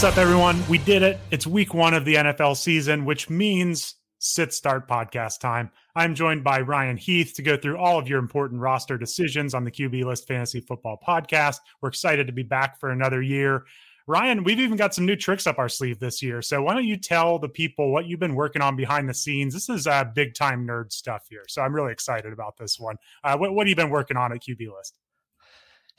What's up, everyone? We did it. It's week one of the NFL season, which means sit start podcast time. I'm joined by Ryan Heath to go through all of your important roster decisions on the QB List Fantasy Football podcast. We're excited to be back for another year. Ryan, we've even got some new tricks up our sleeve this year. So why don't you tell the people what you've been working on behind the scenes? This is uh, big time nerd stuff here. So I'm really excited about this one. Uh, what, what have you been working on at QB List?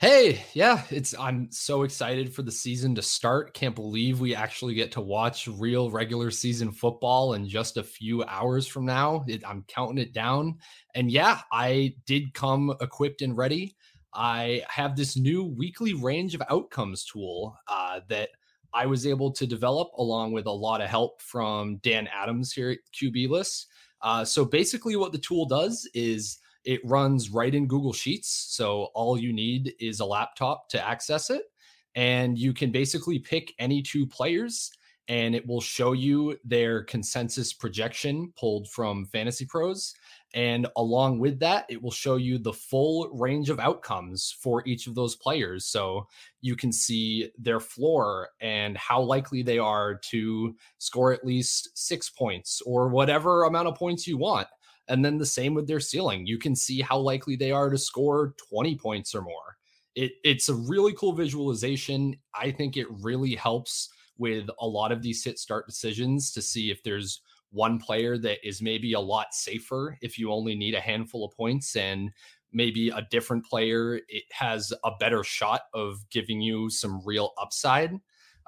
Hey, yeah, it's I'm so excited for the season to start. Can't believe we actually get to watch real regular season football in just a few hours from now. It, I'm counting it down. And yeah, I did come equipped and ready. I have this new weekly range of outcomes tool uh, that I was able to develop along with a lot of help from Dan Adams here at QB List. Uh, so basically, what the tool does is it runs right in Google Sheets. So all you need is a laptop to access it. And you can basically pick any two players and it will show you their consensus projection pulled from Fantasy Pros. And along with that, it will show you the full range of outcomes for each of those players. So you can see their floor and how likely they are to score at least six points or whatever amount of points you want. And then the same with their ceiling. You can see how likely they are to score 20 points or more. It, it's a really cool visualization. I think it really helps with a lot of these sit start decisions to see if there's one player that is maybe a lot safer if you only need a handful of points and maybe a different player it has a better shot of giving you some real upside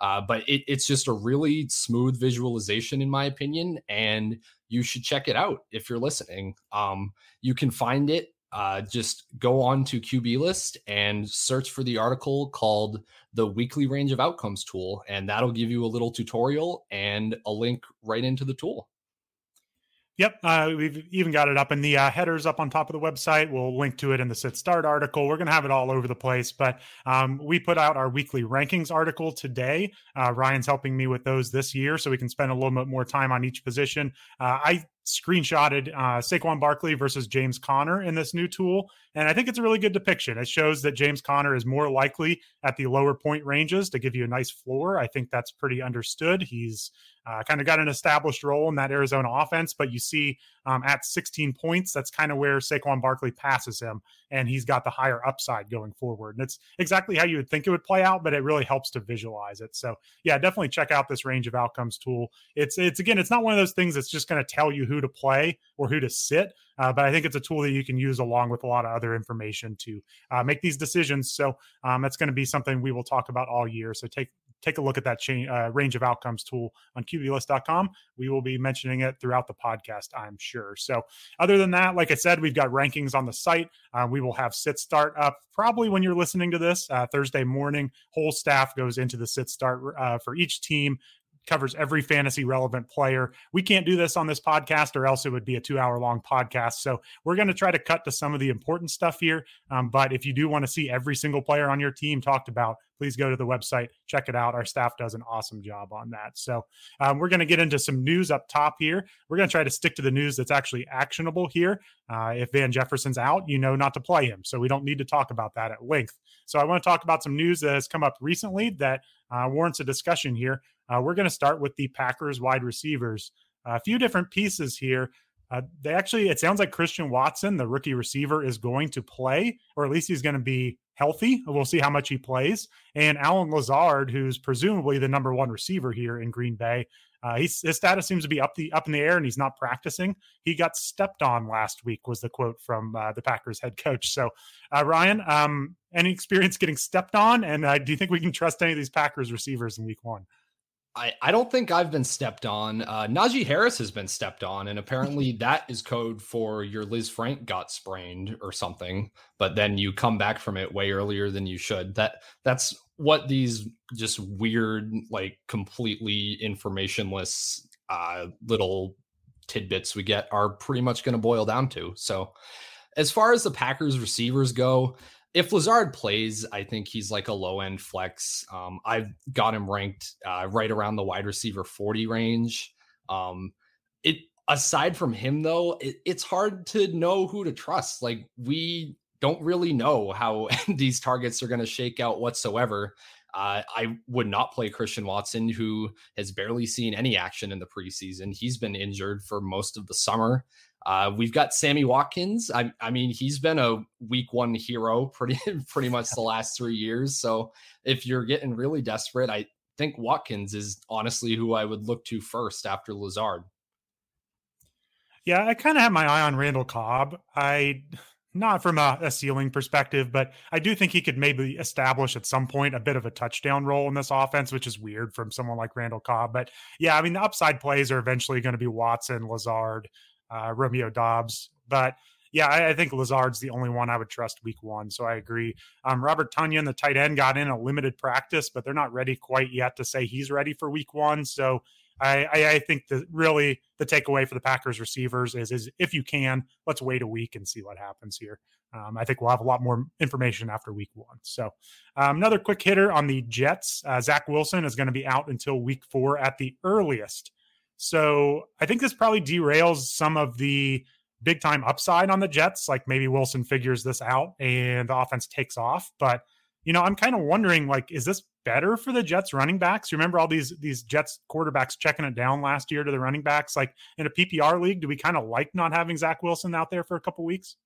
uh, but it, it's just a really smooth visualization in my opinion and you should check it out if you're listening. Um, you can find it. Uh, just go on to QB List and search for the article called the Weekly Range of Outcomes tool, and that'll give you a little tutorial and a link right into the tool. Yep, uh, we've even got it up in the uh, headers up on top of the website. We'll link to it in the Sit Start article. We're going to have it all over the place, but um, we put out our weekly rankings article today. Uh, Ryan's helping me with those this year, so we can spend a little bit more time on each position. Uh, I screenshotted uh, Saquon Barkley versus James Conner in this new tool. And I think it's a really good depiction. It shows that James Conner is more likely at the lower point ranges to give you a nice floor. I think that's pretty understood. He's uh, kind of got an established role in that Arizona offense, but you see um, at 16 points, that's kind of where Saquon Barkley passes him, and he's got the higher upside going forward. And it's exactly how you would think it would play out, but it really helps to visualize it. So yeah, definitely check out this range of outcomes tool. It's it's again, it's not one of those things that's just going to tell you who to play or who to sit. Uh, but I think it's a tool that you can use along with a lot of other information to uh, make these decisions. So um, that's going to be something we will talk about all year. So take take a look at that uh, range of outcomes tool on QBList.com. We will be mentioning it throughout the podcast, I'm sure. So other than that, like I said, we've got rankings on the site. Uh, we will have sit start up probably when you're listening to this uh, Thursday morning. Whole staff goes into the sit start uh, for each team covers every fantasy relevant player. We can't do this on this podcast, or else it would be a two hour long podcast. So we're going to try to cut to some of the important stuff here. Um, but if you do want to see every single player on your team talked about, please go to the website, check it out. Our staff does an awesome job on that. So um, we're going to get into some news up top here. We're going to try to stick to the news that's actually actionable here. Uh, if Van Jefferson's out, you know not to play him. So we don't need to talk about that at length. So I want to talk about some news that has come up recently that uh, warrants a discussion here. Uh, we're going to start with the Packers wide receivers. a few different pieces here. Uh, they actually, it sounds like Christian Watson, the rookie receiver, is going to play, or at least he's going to be healthy. We'll see how much he plays. And Allen Lazard, who's presumably the number one receiver here in Green Bay, uh, his status seems to be up the up in the air, and he's not practicing. He got stepped on last week, was the quote from uh, the Packers head coach. So, uh, Ryan, um, any experience getting stepped on? And uh, do you think we can trust any of these Packers receivers in Week One? I, I don't think I've been stepped on. Uh, Najee Harris has been stepped on, and apparently that is code for your Lisfranc got sprained or something. But then you come back from it way earlier than you should. That that's what these just weird, like completely informationless uh, little tidbits we get are pretty much going to boil down to. So, as far as the Packers receivers go, if Lazard plays, I think he's like a low end flex. Um, I've got him ranked uh, right around the wide receiver 40 range. Um, it aside from him though, it, it's hard to know who to trust. Like we don't really know how these targets are going to shake out whatsoever. Uh, I would not play Christian Watson, who has barely seen any action in the preseason. He's been injured for most of the summer. Uh, we've got Sammy Watkins. I, I, mean, he's been a week one hero pretty pretty much the last three years. So if you're getting really desperate, I think Watkins is honestly who I would look to first after Lazard. Yeah, I kind of have my eye on Randall Cobb. I not from a, a, ceiling perspective, but I do think he could maybe establish at some point a bit of a touchdown role in this offense, which is weird from someone like Randall Cobb. But yeah, I mean, the upside plays are eventually going to be Watson, Lazard, uh, Romeo Doubs. But yeah, I, I, think Lazard's the only one I would trust week one. So I agree. Um, Robert Tonyan, the tight end, got in a limited practice, but they're not ready quite yet to say he's ready for week one. So I, I, I think that really the takeaway for the Packers receivers is is if you can, let's wait a week and see what happens here. Um, I think we'll have a lot more information after week one. So, um, another quick hitter on the Jets uh, Zach Wilson is going to be out until week four at the earliest. So, I think this probably derails some of the big time upside on the Jets. Like maybe Wilson figures this out and the offense takes off. But, you know, I'm kind of wondering like, is this better for the Jets running backs? You remember all these these Jets quarterbacks checking it down last year to the running backs? Like in a PPR league, do we kind of like not having Zach Wilson out there for a couple weeks?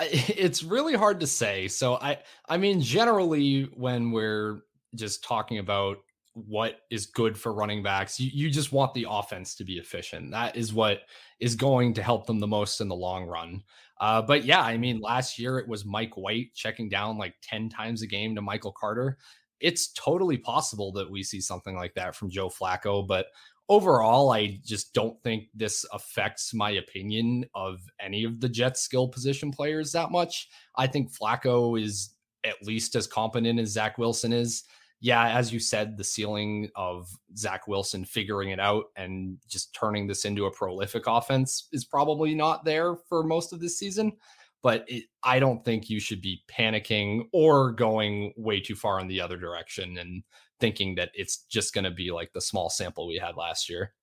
It's really hard to say. So I I mean generally when we're just talking about what is good for running backs, you, you just want the offense to be efficient. That is what is going to help them the most in the long run. Uh, but yeah, I mean, last year it was Mike White checking down like 10 times a game to Michael Carter it's totally possible that we see something like that from Joe Flacco. But overall, I just don't think this affects my opinion of any of the Jets skill position players that much. I think Flacco is at least as competent as Zach Wilson is. Yeah, as you said, the ceiling of Zach Wilson figuring it out and just turning this into a prolific offense is probably not there for most of this season but it, I don't think you should be panicking or going way too far in the other direction and thinking that it's just going to be like the small sample we had last year.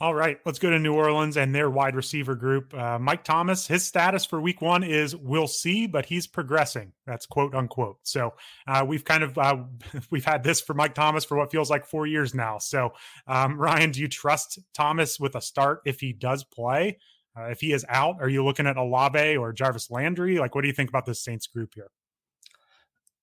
All right, let's go to New Orleans and their wide receiver group. Uh, Mike Thomas, his status for week one is we'll see, but he's progressing. That's quote unquote. So uh, we've kind of uh, we've had this for Mike Thomas for what feels like four years now. So um, Ryan, do you trust Thomas with a start if he does play? Uh, if he is out, are you looking at Olave or Jarvis Landry? Like, what do you think about this Saints group here?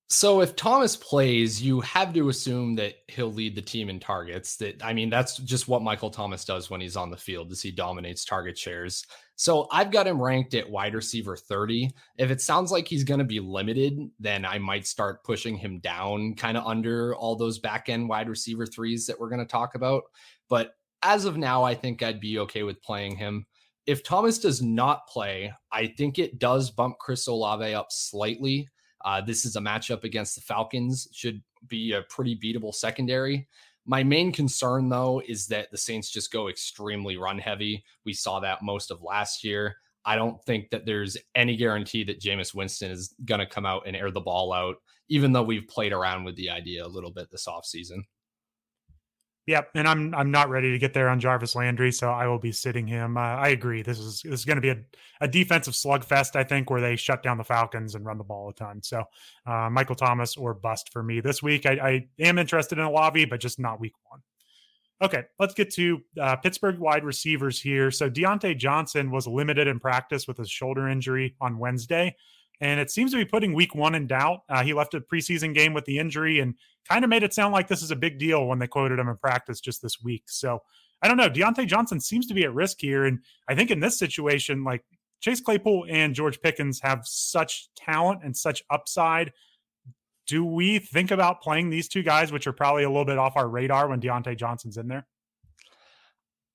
So if Thomas plays, you have to assume that he'll lead the team in targets. That I mean, that's just what Michael Thomas does when he's on the field, is he dominates target shares. So I've got him ranked at wide receiver 30. If it sounds like he's going to be limited, then I might start pushing him down kind of under all those back end wide receiver threes that we're going to talk about. But as of now, I think I'd be okay with playing him if Thomas does not play, I think it does bump Chris Olave up slightly. Uh, this is a matchup against the Falcons, should be a pretty beatable secondary. My main concern, though, is that the Saints just go extremely run heavy. We saw that most of last year. I don't think that there's any guarantee that Jameis Winston is going to come out and air the ball out, even though we've played around with the idea a little bit this offseason. Yep, and I'm I'm not ready to get there on Jarvis Landry, so I will be sitting him. Uh, I agree. This is this is going to be a, a defensive slugfest, I think, where they shut down the Falcons and run the ball a ton. So, uh, Michael Thomas or bust for me this week. I, I am interested in Olave, but just not week one. Okay, let's get to uh, Pittsburgh wide receivers here. So Diontae Johnson was limited in practice with his shoulder injury on Wednesday and it seems to be putting week one in doubt. Uh, he left a preseason game with the injury and kind of made it sound like this is a big deal when they quoted him in practice just this week. So I don't know. Diontae Johnson seems to be at risk here. And I think in this situation, like Chase Claypool and George Pickens have such talent and such upside. Do we think about playing these two guys, which are probably a little bit off our radar when Diontae Johnson's in there?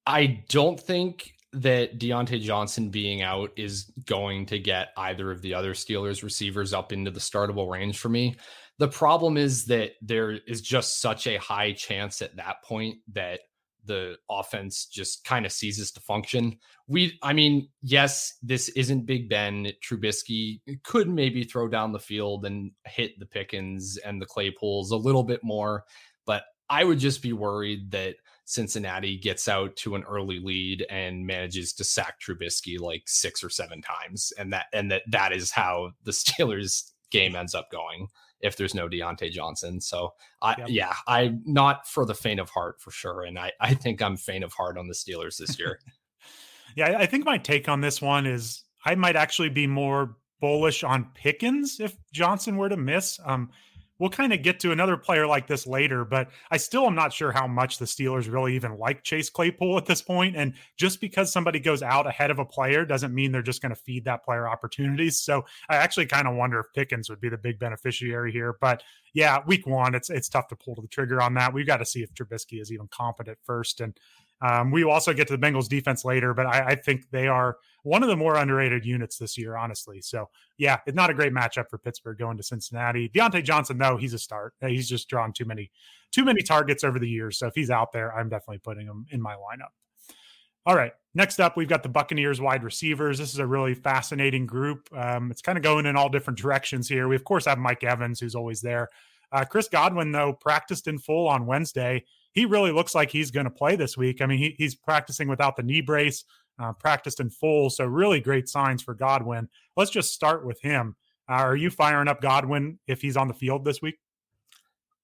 I don't think that Diontae Johnson being out is going to get either of the other Steelers receivers up into the startable range for me. The problem is that there is just such a high chance at that point that the offense just kind of ceases to function. We, I mean, yes, this isn't Big Ben. Trubisky could maybe throw down the field and hit the Pickens and the Claypools a little bit more, but I would just be worried that Cincinnati gets out to an early lead and manages to sack Trubisky like six or seven times, and that and that that is how the Steelers game ends up going if there's no Diontae Johnson. So I yep. yeah, I'm not for the faint of heart for sure. And I, I think I'm faint of heart on the Steelers this year. yeah, I think my take on this one is I might actually be more bullish on Pickens if Johnson were to miss. Um, we'll kind of get to another player like this later, but I still am not sure how much the Steelers really even like Chase Claypool at this point. And just because somebody goes out ahead of a player doesn't mean they're just going to feed that player opportunities. So I actually kind of wonder if Pickens would be the big beneficiary here. But yeah, week one, it's it's tough to pull the trigger on that. We've got to see if Trubisky is even competent first. And um, we also get to the Bengals defense later, but I, I, think they are one of the more underrated units this year, honestly. So, yeah, it's not a great matchup for Pittsburgh going to Cincinnati. Diontae Johnson, though, he's a start. He's just drawn too many, too many targets over the years. So if he's out there, I'm definitely putting him in my lineup. All right. Next up, we've got the Buccaneers wide receivers. This is a really fascinating group. Um, it's kind of going in all different directions here. We, of course, have Mike Evans, who's always there. Uh, Chris Godwin, though, practiced in full on Wednesday he really looks like he's going to play this week. I mean, he, he's practicing without the knee brace, uh, practiced in full. So, really great signs for Godwin. Let's just start with him. Uh, are you firing up Godwin if he's on the field this week?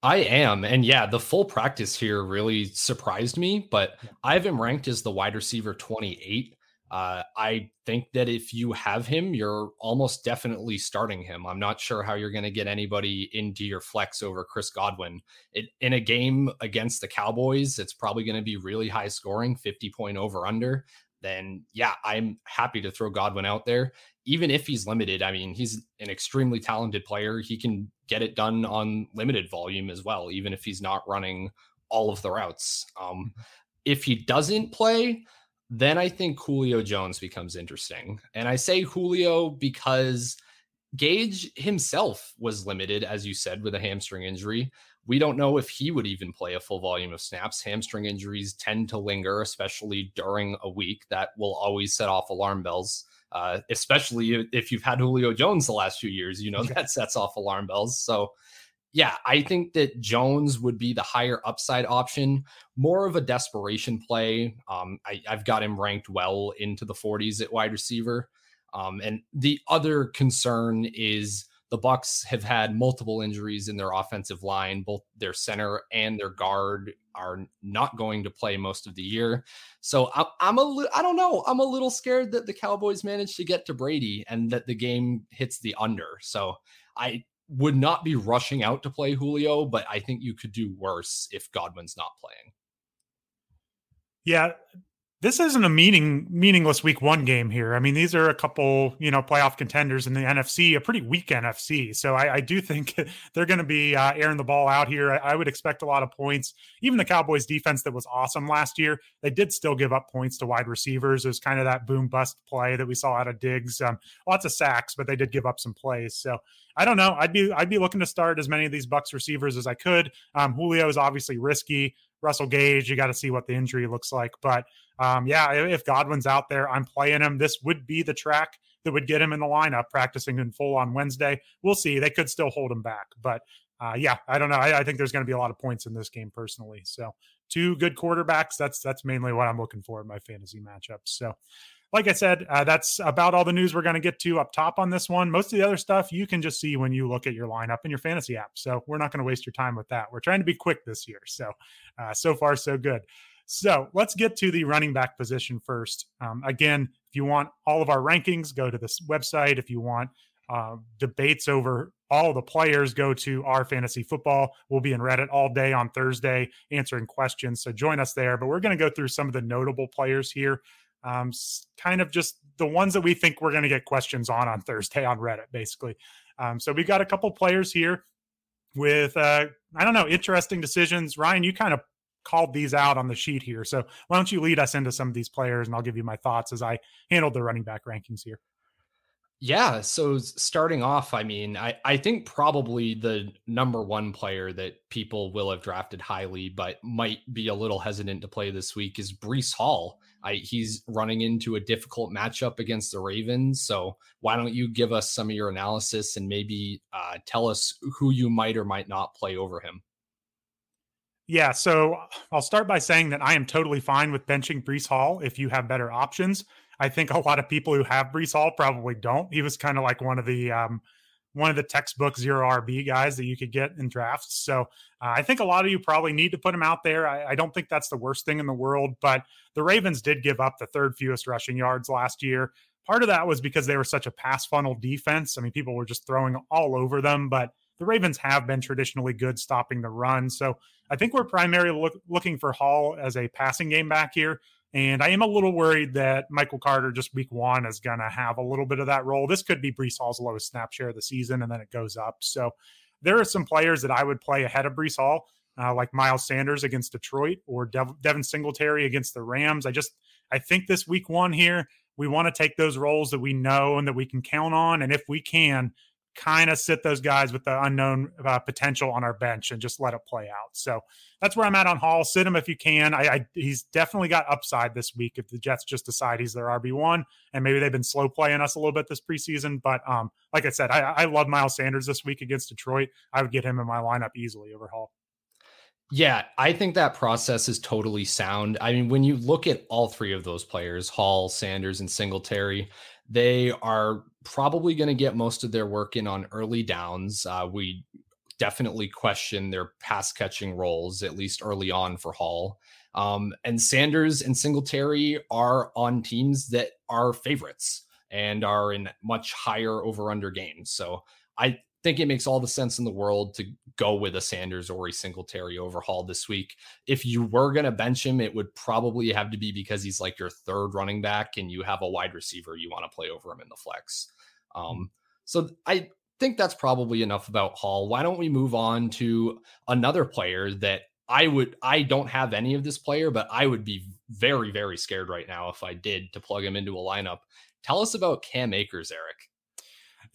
I am. And yeah, the full practice here really surprised me, but I have him ranked as the wide receiver 28. Uh, I think that if you have him, you're almost definitely starting him. I'm not sure how you're going to get anybody into your flex over Chris Godwin. It, in a game against the Cowboys, it's probably going to be really high scoring, 50 point over under. Then, yeah, I'm happy to throw Godwin out there. Even if he's limited, I mean, he's an extremely talented player. He can get it done on limited volume as well, even if he's not running all of the routes. Um, mm-hmm. if he doesn't play, then I think Julio Jones becomes interesting. And I say Julio because Gage himself was limited, as you said, with a hamstring injury. We don't know if he would even play a full volume of snaps. Hamstring injuries tend to linger, especially during a week. That will always set off alarm bells, uh, especially if you've had Julio Jones the last few years. You know, that sets off alarm bells. So yeah, I think that Jones would be the higher upside option, more of a desperation play. Um, I, have got him ranked well into the 40s at wide receiver. Um, and the other concern is the Bucks have had multiple injuries in their offensive line. Both their center and their guard are not going to play most of the year. So I'm, I'm a li- I don't know. I'm a little scared that the Cowboys managed to get to Brady and that the game hits the under. So I would not be rushing out to play Julio, but I think you could do worse if Godwin's not playing. Yeah, this isn't a meaning meaningless week one game here. I mean, these are a couple, you know, playoff contenders in the NFC, a pretty weak NFC. So I, I do think they're going to be uh, airing the ball out here. I, I, would expect a lot of points. Even the Cowboys defense that was awesome last year, they did still give up points to wide receivers. It was kind of that boom bust play that we saw out of Diggs. Um, lots of sacks, but they did give up some plays. So I don't know. I'd be I'd be looking to start as many of these Bucks receivers as I could. Um, Julio is obviously risky. Russell Gage, you got to see what the injury looks like, but um, yeah, if Godwin's out there, I'm playing him. This would be the track that would get him in the lineup practicing in full on Wednesday. We'll see. They could still hold him back, but uh, yeah, I don't know. I, I think there's going to be a lot of points in this game personally. So two good quarterbacks. That's that's mainly what I'm looking for in my fantasy matchups. So like I said, uh, that's about all the news we're going to get to up top on this one. Most of the other stuff you can just see when you look at your lineup in your fantasy app. So we're not going to waste your time with that. We're trying to be quick this year. So, uh, so far, so good. So let's get to the running back position first. Um, again, if you want all of our rankings, go to this website. If you want uh, debates over all the players, go to our fantasy football. We'll be in Reddit all day on Thursday answering questions. So join us there. But we're going to go through some of the notable players here. Um, kind of just the ones that we think we're going to get questions on on Thursday on Reddit, basically. Um, so we've got a couple players here with, uh, I don't know, interesting decisions. Ryan, you kind of called these out on the sheet here. So why don't you lead us into some of these players and I'll give you my thoughts as I handled the running back rankings here. Yeah. So starting off, I mean, I, I think probably the number one player that people will have drafted highly, but might be a little hesitant to play this week is Breece Hall. I, he's running into a difficult matchup against the Ravens. So why don't you give us some of your analysis and maybe uh, tell us who you might or might not play over him? Yeah, so I'll start by saying that I am totally fine with benching Breece Hall if you have better options. I think a lot of people who have Breece Hall probably don't. He was kind of like one of the um, one of the textbook zero RB guys that you could get in drafts. So uh, I think a lot of you probably need to put him out there. I, I, don't think that's the worst thing in the world, but the Ravens did give up the third fewest rushing yards last year. Part of that was because they were such a pass funnel defense. I mean, people were just throwing all over them, but the Ravens have been traditionally good stopping the run. So I think we're primarily look, looking for Hall as a passing game back here. And I am a little worried that Michael Carter, just week one, is going to have a little bit of that role. This could be Breece Hall's lowest snap share of the season, and then it goes up. So there are some players that I would play ahead of Breece Hall, uh, like Miles Sanders against Detroit or Dev- Devin Singletary against the Rams. I just, I think this week one here, we want to take those roles that we know and that we can count on. And if we can, kind of sit those guys with the unknown uh, potential on our bench and just let it play out. So that's where I'm at on Hall. Sit him if you can. I, I, he's definitely got upside this week if the Jets just decide he's their RB one, and maybe they've been slow playing us a little bit this preseason. But um, like I said, I, I love Miles Sanders this week against Detroit. I would get him in my lineup easily over Hall. Yeah, I think that process is totally sound. I mean, when you look at all three of those players, Hall, Sanders, and Singletary, they are probably going to get most of their work in on early downs. Uh, we definitely question their pass catching roles, at least early on for Hall. Um, and Sanders and Singletary are on teams that are favorites and are in much higher over under games. So I think it makes all the sense in the world to go with a Sanders or a Singletary over Hall this week. If you were going to bench him, it would probably have to be because he's like your third running back and you have a wide receiver you want to play over him in the flex. Um, so I think that's probably enough about Hall. Why don't we move on to another player that I would I don't have any of this player, but I would be very, very scared right now if I did to plug him into a lineup. Tell us about Cam Akers, Eric.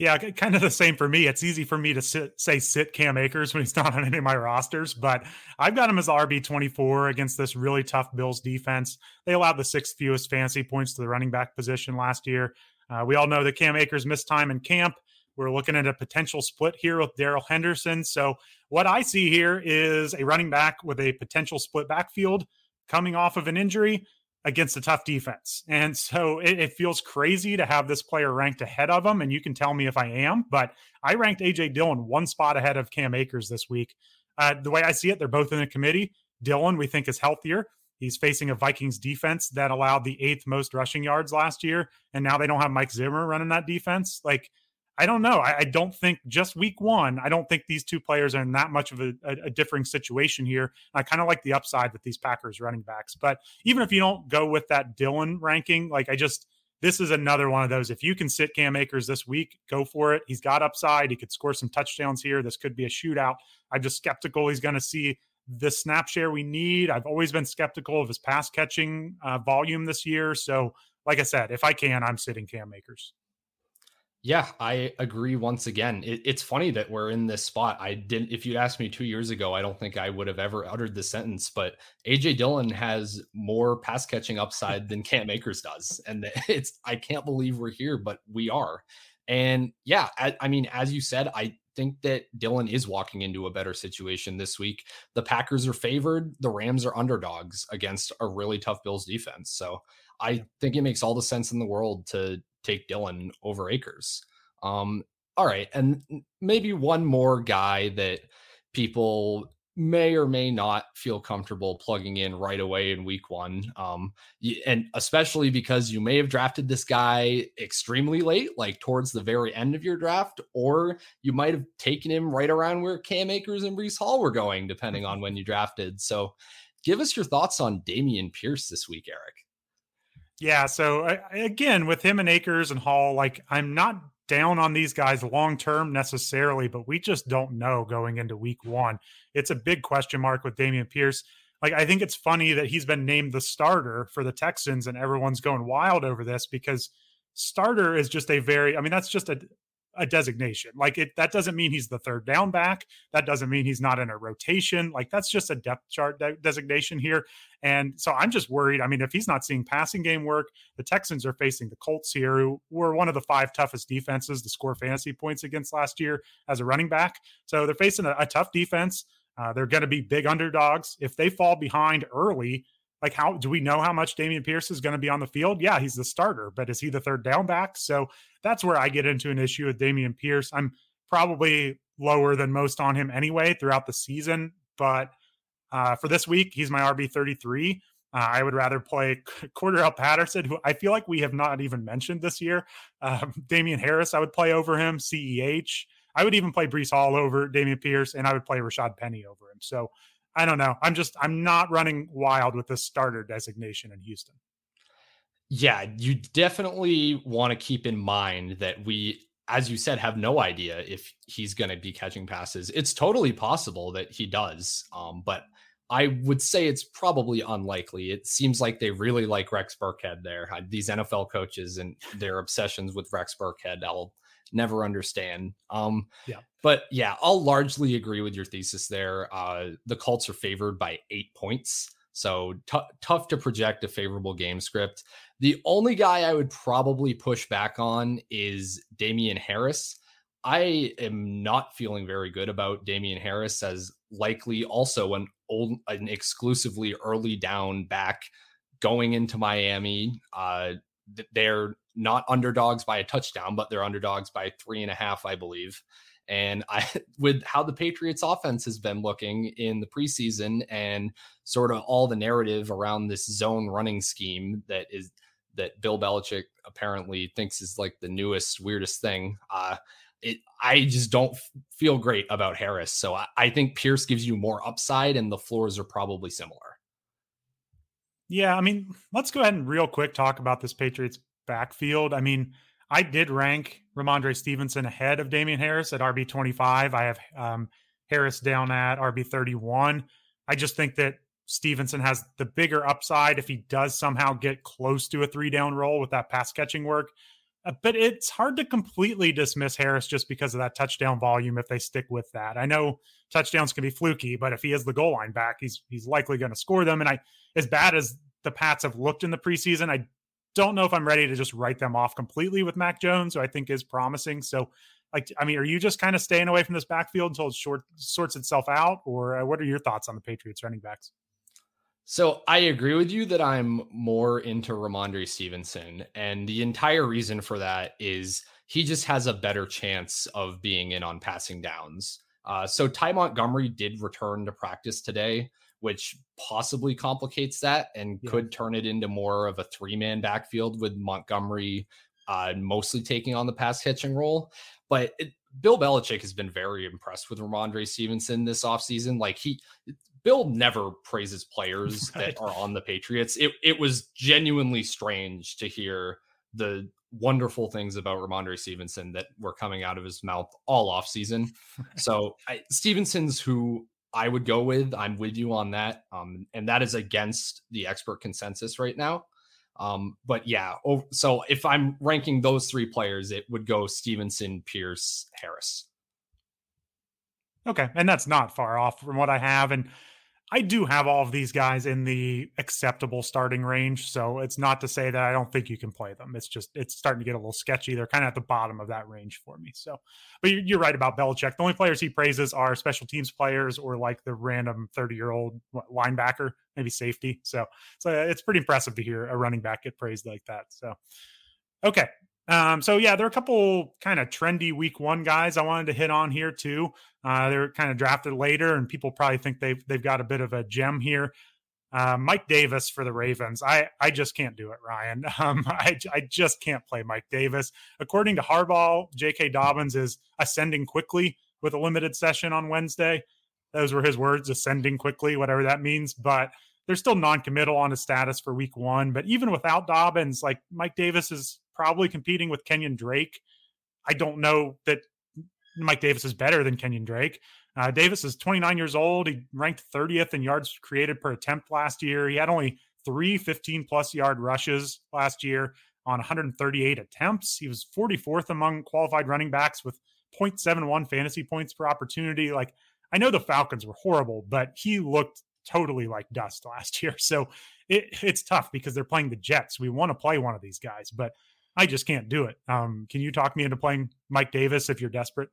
Yeah, kind of the same for me. It's easy for me to sit, say sit Cam Akers when he's not on any of my rosters, but I've got him as RB twenty four against this really tough Bills defense. They allowed the sixth fewest fantasy points to the running back position last year. Uh, we all know that Cam Akers missed time in camp. We're looking at a potential split here with Darrell Henderson. So what I see here is a running back with a potential split backfield coming off of an injury against a tough defense. And so it, it, feels crazy to have this player ranked ahead of him. And you can tell me if I am, but I ranked AJ Dillon one spot ahead of Cam Akers this week. Uh, the way I see it, they're both in the committee. Dillon, we think, is healthier. He's facing a Vikings defense that allowed the eighth most rushing yards last year. And now they don't have Mike Zimmer running that defense. Like, I don't know. I, I, don't think just week one, I don't think these two players are in that much of a, a, a differing situation here. I kind of like the upside with these Packers running backs. But even if you don't go with that Dillon ranking, like I just, this is another one of those. If you can sit Cam Akers this week, go for it. He's got upside. He could score some touchdowns here. This could be a shootout. I'm just skeptical he's going to see the snap share we need. I've always been skeptical of his pass catching uh, volume this year. So, like I said, if I can, I'm sitting Cam Akers. Yeah, I agree once again. It, it's funny that we're in this spot. I didn't, if you'd asked me two years ago, I don't think I would have ever uttered the sentence, but AJ Dillon has more pass catching upside than Cam Akers does. And it's, I can't believe we're here, but we are. And yeah, I, I mean, as you said, I think that Dillon is walking into a better situation this week. The Packers are favored, the Rams are underdogs against a really tough Bills defense. So I think it makes all the sense in the world to take Dillon over Akers. Um, all right, and maybe one more guy that people may or may not feel comfortable plugging in right away in week one. Um, and especially because you may have drafted this guy extremely late, like towards the very end of your draft, or you might have taken him right around where Cam Akers and Breece Hall were going, depending on when you drafted. So give us your thoughts on Dameon Pierce this week, Eric. Yeah. So again, with him and Akers and Hall, like I'm not down on these guys long term necessarily, but we just don't know going into week one. It's a big question mark with Dameon Pierce. Like, I think it's funny that he's been named the starter for the Texans and everyone's going wild over this because starter is just a very, I mean, that's just a, a designation. Like it that doesn't mean he's the third down back. That doesn't mean he's not in a rotation. Like that's just a depth chart de- designation here. And so I'm just worried. I mean, if he's not seeing passing game work, the Texans are facing the Colts here, who were one of the five toughest defenses to score fantasy points against last year as a running back. So they're facing a, a tough defense. Uh, they're going to be big underdogs. If they fall behind early, like how do we know how much Dameon Pierce is going to be on the field? Yeah, he's the starter, but is he the third down back? So that's where I get into an issue with Dameon Pierce. I'm probably lower than most on him anyway throughout the season. But uh, for this week, he's my RB 33. Uh, I would rather play Cordarrelle Patterson, who I feel like we have not even mentioned this year. Um, Damien Harris, I would play over him. CEH. I would even play Breece Hall over Dameon Pierce, and I would play Rashad Penny over him. So I don't know. I'm just I'm not running wild with this starter designation in Houston. Yeah, you definitely want to keep in mind that we, as you said, have no idea if he's going to be catching passes. It's totally possible that he does, um, but I would say it's probably unlikely. It seems like they really like Rex Burkhead there. These NFL coaches and their obsessions with Rex Burkhead, I'll never understand. Um, yeah. But yeah, I'll largely agree with your thesis there. Uh, the Colts are favored by eight points. So t- tough to project a favorable game script. The only guy I would probably push back on is Damien Harris. I am not feeling very good about Damien Harris as likely also an old, an exclusively early down back going into Miami. Uh, they're not underdogs by a touchdown, but they're underdogs by three and a half, I believe. And I, with how the Patriots offense has been looking in the preseason and sort of all the narrative around this zone running scheme that is that Bill Belichick apparently thinks is like the newest, weirdest thing. Uh, it, I just don't feel great about Harris. So I, I think Pierce gives you more upside, and the floors are probably similar. Yeah, I mean, let's go ahead and real quick talk about this Patriots backfield. I mean, I did rank Rhamondre Stevenson ahead of Damien Harris at RB 25. I have um, Harris down at RB 31. I just think that Stevenson has the bigger upside if he does somehow get close to a three down role with that pass catching work. Uh, but it's hard to completely dismiss Harris just because of that touchdown volume if they stick with that. I know touchdowns can be fluky, but if he is the goal line back, he's he's likely going to score them. And I, as bad as the Pats have looked in the preseason, I don't know if I'm ready to just write them off completely with Mac Jones, who I think is promising. So, like, I mean, are you just kind of staying away from this backfield until it short sorts itself out, or uh, what are your thoughts on the Patriots running backs? So I agree with you that I'm more into Rhamondre Stevenson. And the entire reason for that is he just has a better chance of being in on passing downs. Uh, so Ty Montgomery did return to practice today, which possibly complicates that and yeah. could turn it into more of a three man backfield with Montgomery uh, mostly taking on the pass catching role. But it, Bill Belichick has been very impressed with Rhamondre Stevenson this offseason. Like he Bill never praises players right. that are on the Patriots. It it was genuinely strange to hear the wonderful things about Rhamondre Stevenson that were coming out of his mouth all off season. so I, Stevenson's who I would go with. I'm with you on that. Um, and that is against the expert consensus right now. Um, but yeah, so if I'm ranking those three players, it would go Stevenson, Pierce, Harris. Okay, and that's not far off from what I have. And I do have all of these guys in the acceptable starting range. So it's not to say that I don't think you can play them. It's just, it's starting to get a little sketchy. They're kind of at the bottom of that range for me. So, but you're right about Belichick. The only players he praises are special teams players or like the random 30 year old linebacker, maybe safety. So, so it's pretty impressive to hear a running back get praised like that. So, okay. Um, so yeah, there are a couple kind of trendy week one guys I wanted to hit on here too. Uh, they're kind of drafted later, and people probably think they've they've got a bit of a gem here. Uh, Mike Davis for the Ravens. I I just can't do it, Ryan. Um, I I just can't play Mike Davis. According to Harbaugh, J.K. Dobbins is ascending quickly with a limited session on Wednesday. Those were his words, ascending quickly, whatever that means. But they're still non-committal on his status for Week One. But even without Dobbins, like Mike Davis is probably competing with Kenyon Drake. I don't know that Mike Davis is better than Kenyon Drake. Uh, Davis is 29 years old. He ranked 30th in yards created per attempt last year. He had only three 15 plus yard rushes last year on 138 attempts. He was 44th among qualified running backs with 0.71 fantasy points per opportunity. Like, I know the Falcons were horrible, but he looked totally like dust last year. So it, it's tough because they're playing the Jets. We want to play one of these guys, but I just can't do it. Um, can you talk me into playing Mike Davis if you're desperate?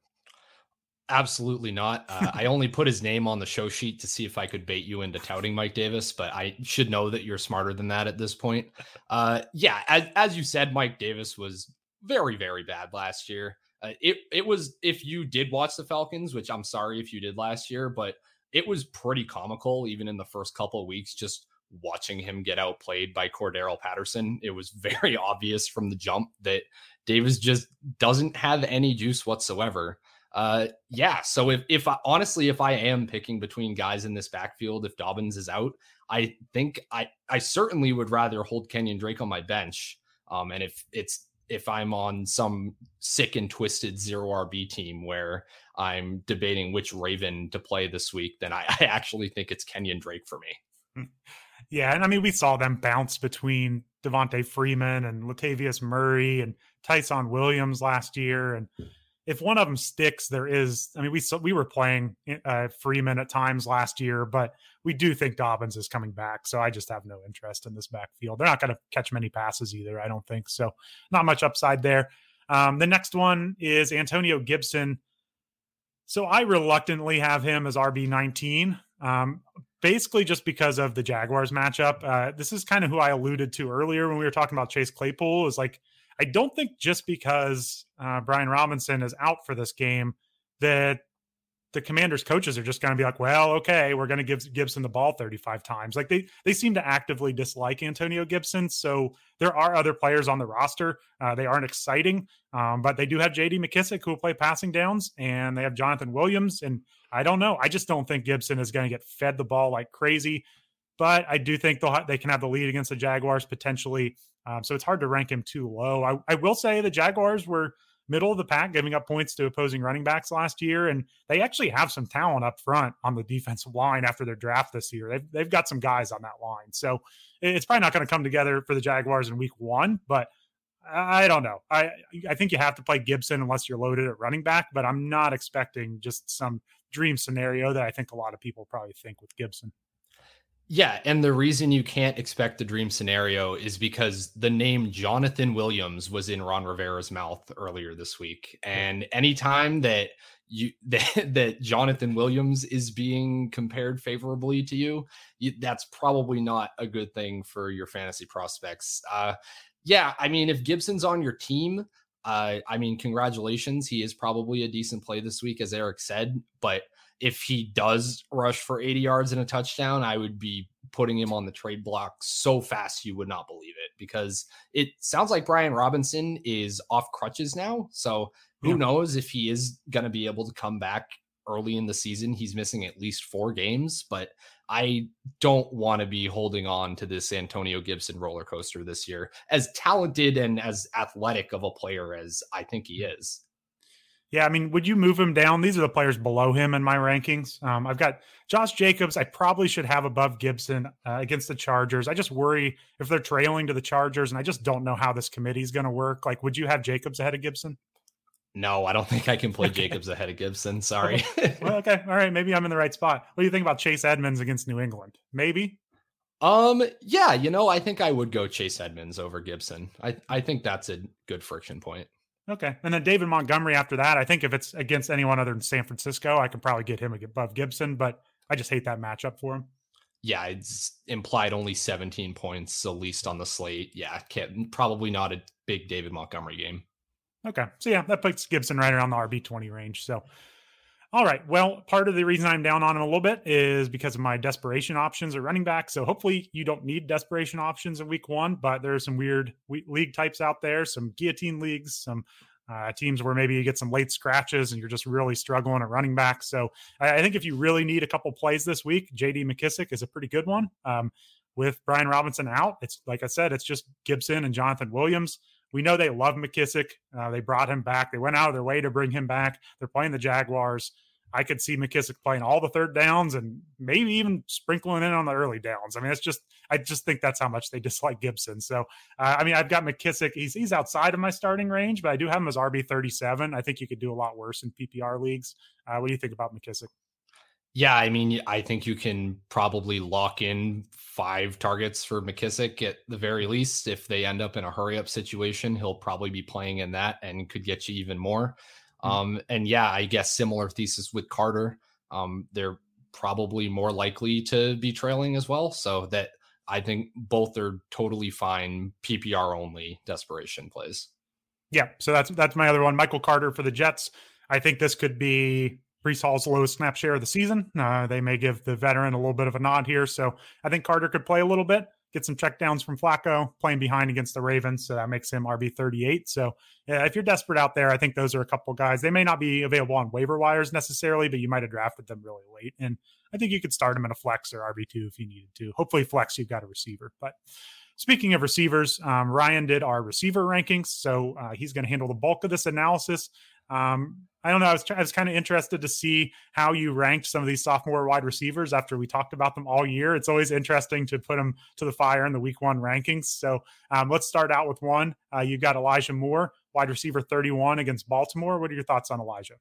Absolutely not. Uh, I only put his name on the show sheet to see if I could bait you into touting Mike Davis, but I should know that you're smarter than that at this point. Uh, yeah, as, as you said, Mike Davis was very, very bad last year. Uh, it it was if you did watch the Falcons, which I'm sorry if you did last year, but it was pretty comical even in the first couple of weeks. Just watching him get outplayed by Cordarrelle Patterson, it was very obvious from the jump that Davis just doesn't have any juice whatsoever. Uh, yeah. So if if I, honestly, if I am picking between guys in this backfield, if Dobbins is out, I think I I certainly would rather hold Kenyon Drake on my bench. Um, and if it's if I'm on some sick and twisted zero RB team where I'm debating which Raven to play this week, then I, I actually think it's Kenyon Drake for me. Yeah, and I mean we saw them bounce between Devonta Freeman and Latavius Murray and Ty'Son Williams last year, and if one of them sticks, there is. I mean, we we were playing uh, Freeman at times last year, but we do think Dobbins is coming back. So I just have no interest in this backfield. They're not going to catch many passes either. I don't think so. Not much upside there. Um, the next one is Antonio Gibson. So I reluctantly have him as RB nineteen. Um, basically just because of the Jaguars matchup. Uh, this is kind of who I alluded to earlier when we were talking about Chase Claypool. Is like I don't think just because uh, Brian Robinson is out for this game that the Commanders coaches are just going to be like, well, okay, we're going to give Gibson the ball 35 times. Like they they seem to actively dislike Antonio Gibson. So there are other players on the roster. Uh, they aren't exciting, um, but they do have J.D. McKissic who will play passing downs, and they have Jonathan Williams. And I don't know. I just don't think Gibson is going to get fed the ball like crazy. But I do think they'll ha- they can have the lead against the Jaguars potentially. Um, so it's hard to rank him too low. I, I will say the Jaguars were middle of the pack, giving up points to opposing running backs last year. And they actually have some talent up front on the defensive line after their draft this year. They've, they've got some guys on that line. So it's probably not going to come together for the Jaguars in week one, but I don't know. I I think you have to play Gibson unless you're loaded at running back, but I'm not expecting just some dream scenario that I think a lot of people probably think with Gibson. Yeah, and the reason you can't expect the dream scenario is because the name Jonathan Williams was in Ron Rivera's mouth earlier this week. And anytime that you that, that Jonathan Williams is being compared favorably to you, you, that's probably not a good thing for your fantasy prospects. Uh yeah, I mean if Gibson's on your team, uh I mean congratulations, he is probably a decent play this week as Eric said, but if he does rush for 80 yards and a touchdown, I would be putting him on the trade block so fast you would not believe it because it sounds like Brian Robinson is off crutches now. So who yeah. knows if he is going to be able to come back early in the season. He's missing at least four games, but I don't want to be holding on to this Antonio Gibson roller coaster this year, as talented and as athletic of a player as I think he is. Yeah, I mean, would you move him down? These are the players below him in my rankings. Um, I've got Josh Jacobs. I probably should have above Gibson uh, against the Chargers. I just worry if they're trailing to the Chargers, and I just don't know how this committee is going to work. Like, would you have Jacobs ahead of Gibson? No, I don't think I can play Jacobs ahead of Gibson. Sorry. well, okay, all right. Maybe I'm in the right spot. What do you think about Chase Edmonds against New England? Maybe. Um. Yeah. You know, I think I would go Chase Edmonds over Gibson. I I think that's a good friction point. Okay. And then David Montgomery after that. I think if it's against anyone other than San Francisco, I can probably get him above Gibson, but I just hate that matchup for him. Yeah, it's implied only 17 points, the least on the slate. Yeah, probably not a big David Montgomery game. Okay. So yeah, that puts Gibson right around the RB20 range. So all right. Well, part of the reason I'm down on him a little bit is because of my desperation options at running back. So hopefully you don't need desperation options in week one, but there are some weird league types out there, some guillotine leagues, some uh, teams where maybe you get some late scratches and you're just really struggling at running back. So I, think if you really need a couple plays this week, JD McKissic is a pretty good one. Um, with Brian Robinson out, it's like I said, it's just Gibson and Jonathan Williams. We know they love McKissic. Uh, they brought him back. They went out of their way to bring him back. They're playing the Jaguars. I could see McKissic playing all the third downs and maybe even sprinkling in on the early downs. I mean, it's just I just think that's how much they dislike Gibson. So, uh, I mean, I've got McKissic. He's he's outside of my starting range, but I do have him as RB thirty seven. I think you could do a lot worse in PPR leagues. Uh, what do you think about McKissic? Yeah, I mean, I think you can probably lock in five targets for McKissic at the very least. If they end up in a hurry up situation, he'll probably be playing in that and could get you even more. Mm-hmm. Um, and yeah, I guess similar thesis with Carter. Um, they're probably more likely to be trailing as well. So that I think both are totally fine PPR only desperation plays. Yeah, so that's that's my other one. Michael Carter for the Jets. I think this could be Breece Hall's lowest snap share of the season. Uh, they may give the veteran a little bit of a nod here. So I think Carter could play a little bit, get some checkdowns from Flacco, playing behind against the Ravens. So that makes him RB 38. So yeah, if you're desperate out there, I think those are a couple guys. They may not be available on waiver wires necessarily, but you might have drafted them really late. And I think you could start them in a flex or RB2 if you needed to. Hopefully, flex, you've got a receiver. But Speaking of receivers, um, Ryan did our receiver rankings, so uh, he's going to handle the bulk of this analysis. Um, I don't know. I was, was kind of interested to see how you ranked some of these sophomore wide receivers after we talked about them all year. It's always interesting to put them to the fire in the week one rankings. So um, let's start out with one. Uh, you got Elijah Moore, wide receiver 31 against Baltimore. What are your thoughts on Elijah?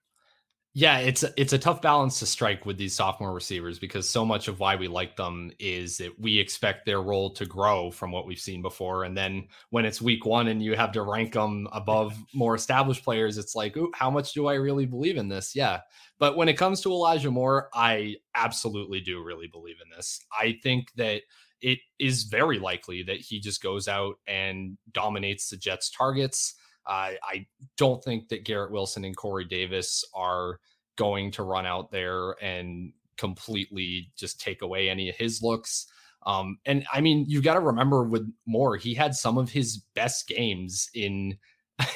Yeah, it's a, it's a tough balance to strike with these sophomore receivers because so much of why we like them is that we expect their role to grow from what we've seen before, and then when it's week one and you have to rank them above more established players, it's like, ooh, how much do I really believe in this? Yeah, but when it comes to Elijah Moore, I absolutely do really believe in this. I think that it is very likely that he just goes out and dominates the Jets' targets. I, I don't think that Garrett Wilson and Corey Davis are going to run out there and completely just take away any of his looks. Um, and I mean, you've got to remember with Moore, he had some of his best games in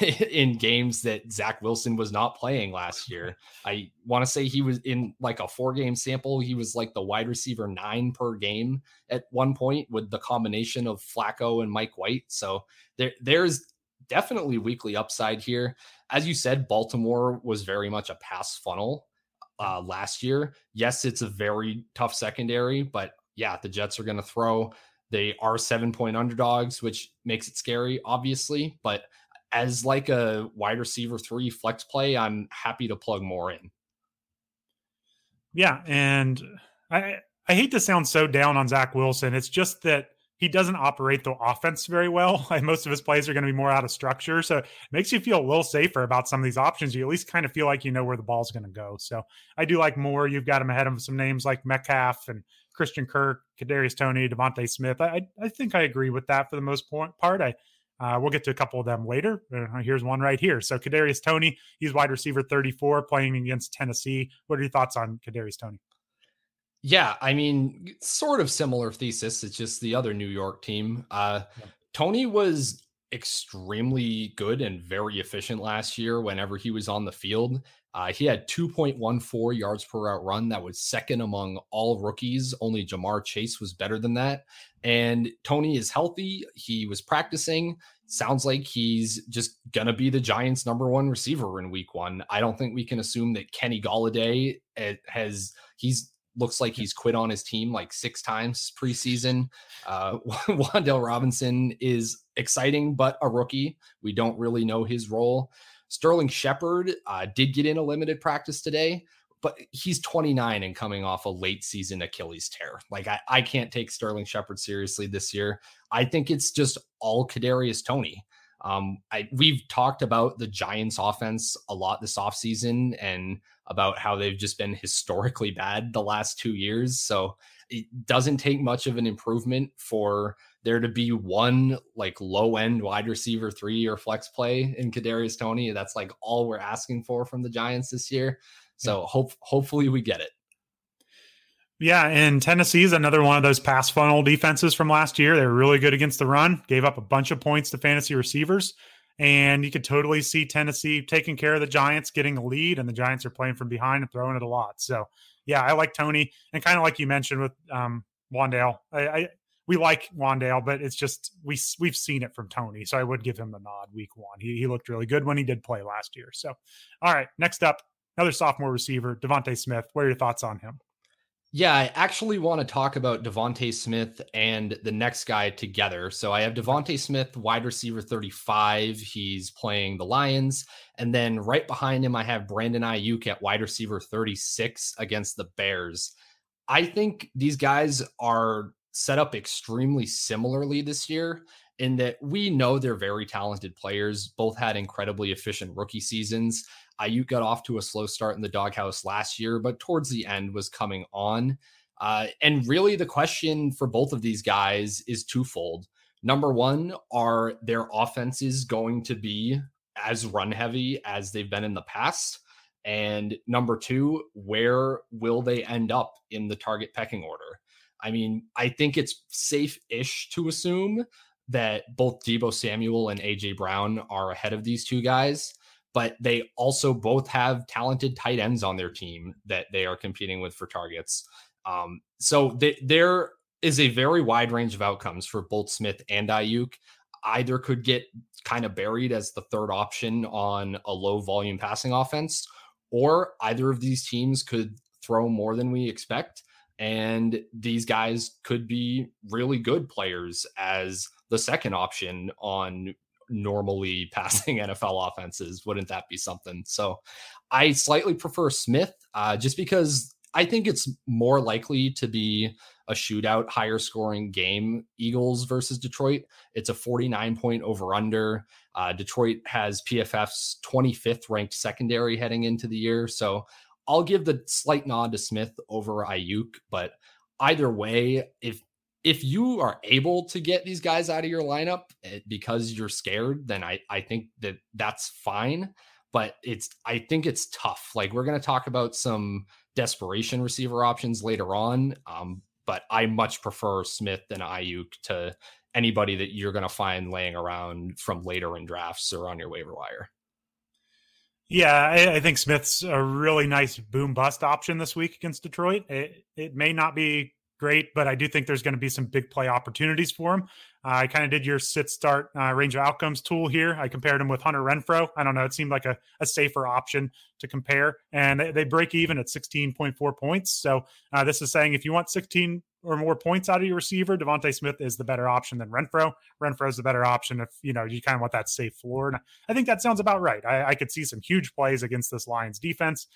in games that Zach Wilson was not playing last year. I want to say he was in like a four game sample. He was like the wide receiver nine per game at one point with the combination of Flacco and Mike White. So there, there's definitely weekly upside here. As you said, Baltimore was very much a pass funnel uh, last year. Yes, it's a very tough secondary, but yeah, the Jets are going to throw. They are seven point underdogs, which makes it scary, obviously. But as like a wide receiver three flex play, I'm happy to plug Moore in. Yeah, and I I hate to sound so down on Zach Wilson. It's just that he doesn't operate the offense very well. Like most of his plays are going to be Moore out of structure. So it makes you feel a little safer about some of these options. You at least kind of feel like you know where the ball's going to go. So I do like more. You've got him ahead of some names like Metcalf and Christian Kirk, Kadarius Toney, DeVonta Smith. I, I think I agree with that for the most part. I uh, we'll get to a couple of them later. Here's one right here. So Kadarius Toney, he's wide receiver 34, playing against Tennessee. What are your thoughts on Kadarius Toney? Yeah, I mean, sort of similar thesis. It's just the other New York team. Uh, yeah. Toney was extremely good and very efficient last year whenever he was on the field. Uh, he had 2.14 yards per route run. That was second among all rookies. Only Ja'Marr Chase was better than that. And Toney is healthy. He was practicing. Sounds like he's just going to be the Giants' number one receiver in week one. I don't think we can assume that Kenny Golladay eh, has, he's looks like he's quit on his team like six times preseason. Uh, Robinson is exciting, but a rookie. We don't really know his role. Sterling Shepard uh, did get in a limited practice today, but he's 29 and coming off a late season Achilles tear. Like I, I can't take Sterling Shepard seriously this year. I think it's just all Kadarius Toney. Um, I we've talked about the Giants offense a lot this offseason and about how they've just been historically bad the last two years. So it doesn't take much of an improvement for there to be one like low end wide receiver three or flex play in Kadarius Toney. That's like all we're asking for from the Giants this year. So hope hopefully we get it. Yeah, and Tennessee is another one of those pass funnel defenses from last year. They were really good against the run, gave up a bunch of points to fantasy receivers. And you could totally see Tennessee taking care of the Giants, getting a lead, and the Giants are playing from behind and throwing it a lot. So, yeah, I like Toney, and kind of like you mentioned with um, Wan'Dale. I, I we like Wan'Dale, but it's just we we've seen it from Toney, so I would give him the nod week one. He he looked really good when he did play last year. So, all right, next up, another sophomore receiver, DeVonta Smith. What are your thoughts on him? Yeah, I actually want to talk about DeVonta Smith and the next guy together. So I have DeVonta Smith, wide receiver 35. He's playing the Lions. And then right behind him, I have Brandon Aiyuk at wide receiver 36 against the Bears. I think these guys are set up extremely similarly this year in that we know they're very talented players, both had incredibly efficient rookie seasons. Aiyuk got off to a slow start in the doghouse last year, but towards the end was coming on. Uh, and really, the question for both of these guys is twofold. Number one, are their offenses going to be as run heavy as they've been in the past? And number two, where will they end up in the target pecking order? I mean, I think it's safe ish to assume that both Deebo Samuel and AJ Brown are ahead of these two guys, but they also both have talented tight ends on their team that they are competing with for targets. Um, so there is a very wide range of outcomes for both Smith and Aiyuk. Either could get kind of buried as the third option on a low volume passing offense, or either of these teams could throw more than we expect. And these guys could be really good players as the second option on normally passing NFL offenses. Wouldn't that be something? So I slightly prefer Smith uh, just because I think it's more likely to be a shootout, higher scoring game. Eagles versus Detroit. It's a 49 point over under. Uh, Detroit has PFF's 25th ranked secondary heading into the year. So I'll give the slight nod to Smith over Aiyuk. But either way, if if you are able to get these guys out of your lineup eh, because you're scared, then I, I think that that's fine. But it's I think it's tough. Like we're going to talk about some desperation receiver options later on. Um, but I much prefer Smith and Aiyuk to anybody that you're going to find laying around from later in drafts or on your waiver wire. Yeah, I, I, think Smith's a really nice boom bust option this week against Detroit. It, it may not be great, but I do think there's going to be some big play opportunities for him. Uh, I kind of did your sit start uh, range of outcomes tool here. I compared him with Hunter Renfrow. I don't know. It seemed like a, a safer option to compare. And they, they break even at 16.4 points. So uh, this is saying if you want 16 or more points out of your receiver, DeVonta Smith is the better option than Renfrow. Renfrow is the better option if you know you kind of want that safe floor. And I think that sounds about right. I, I could see some huge plays against this Lions defense,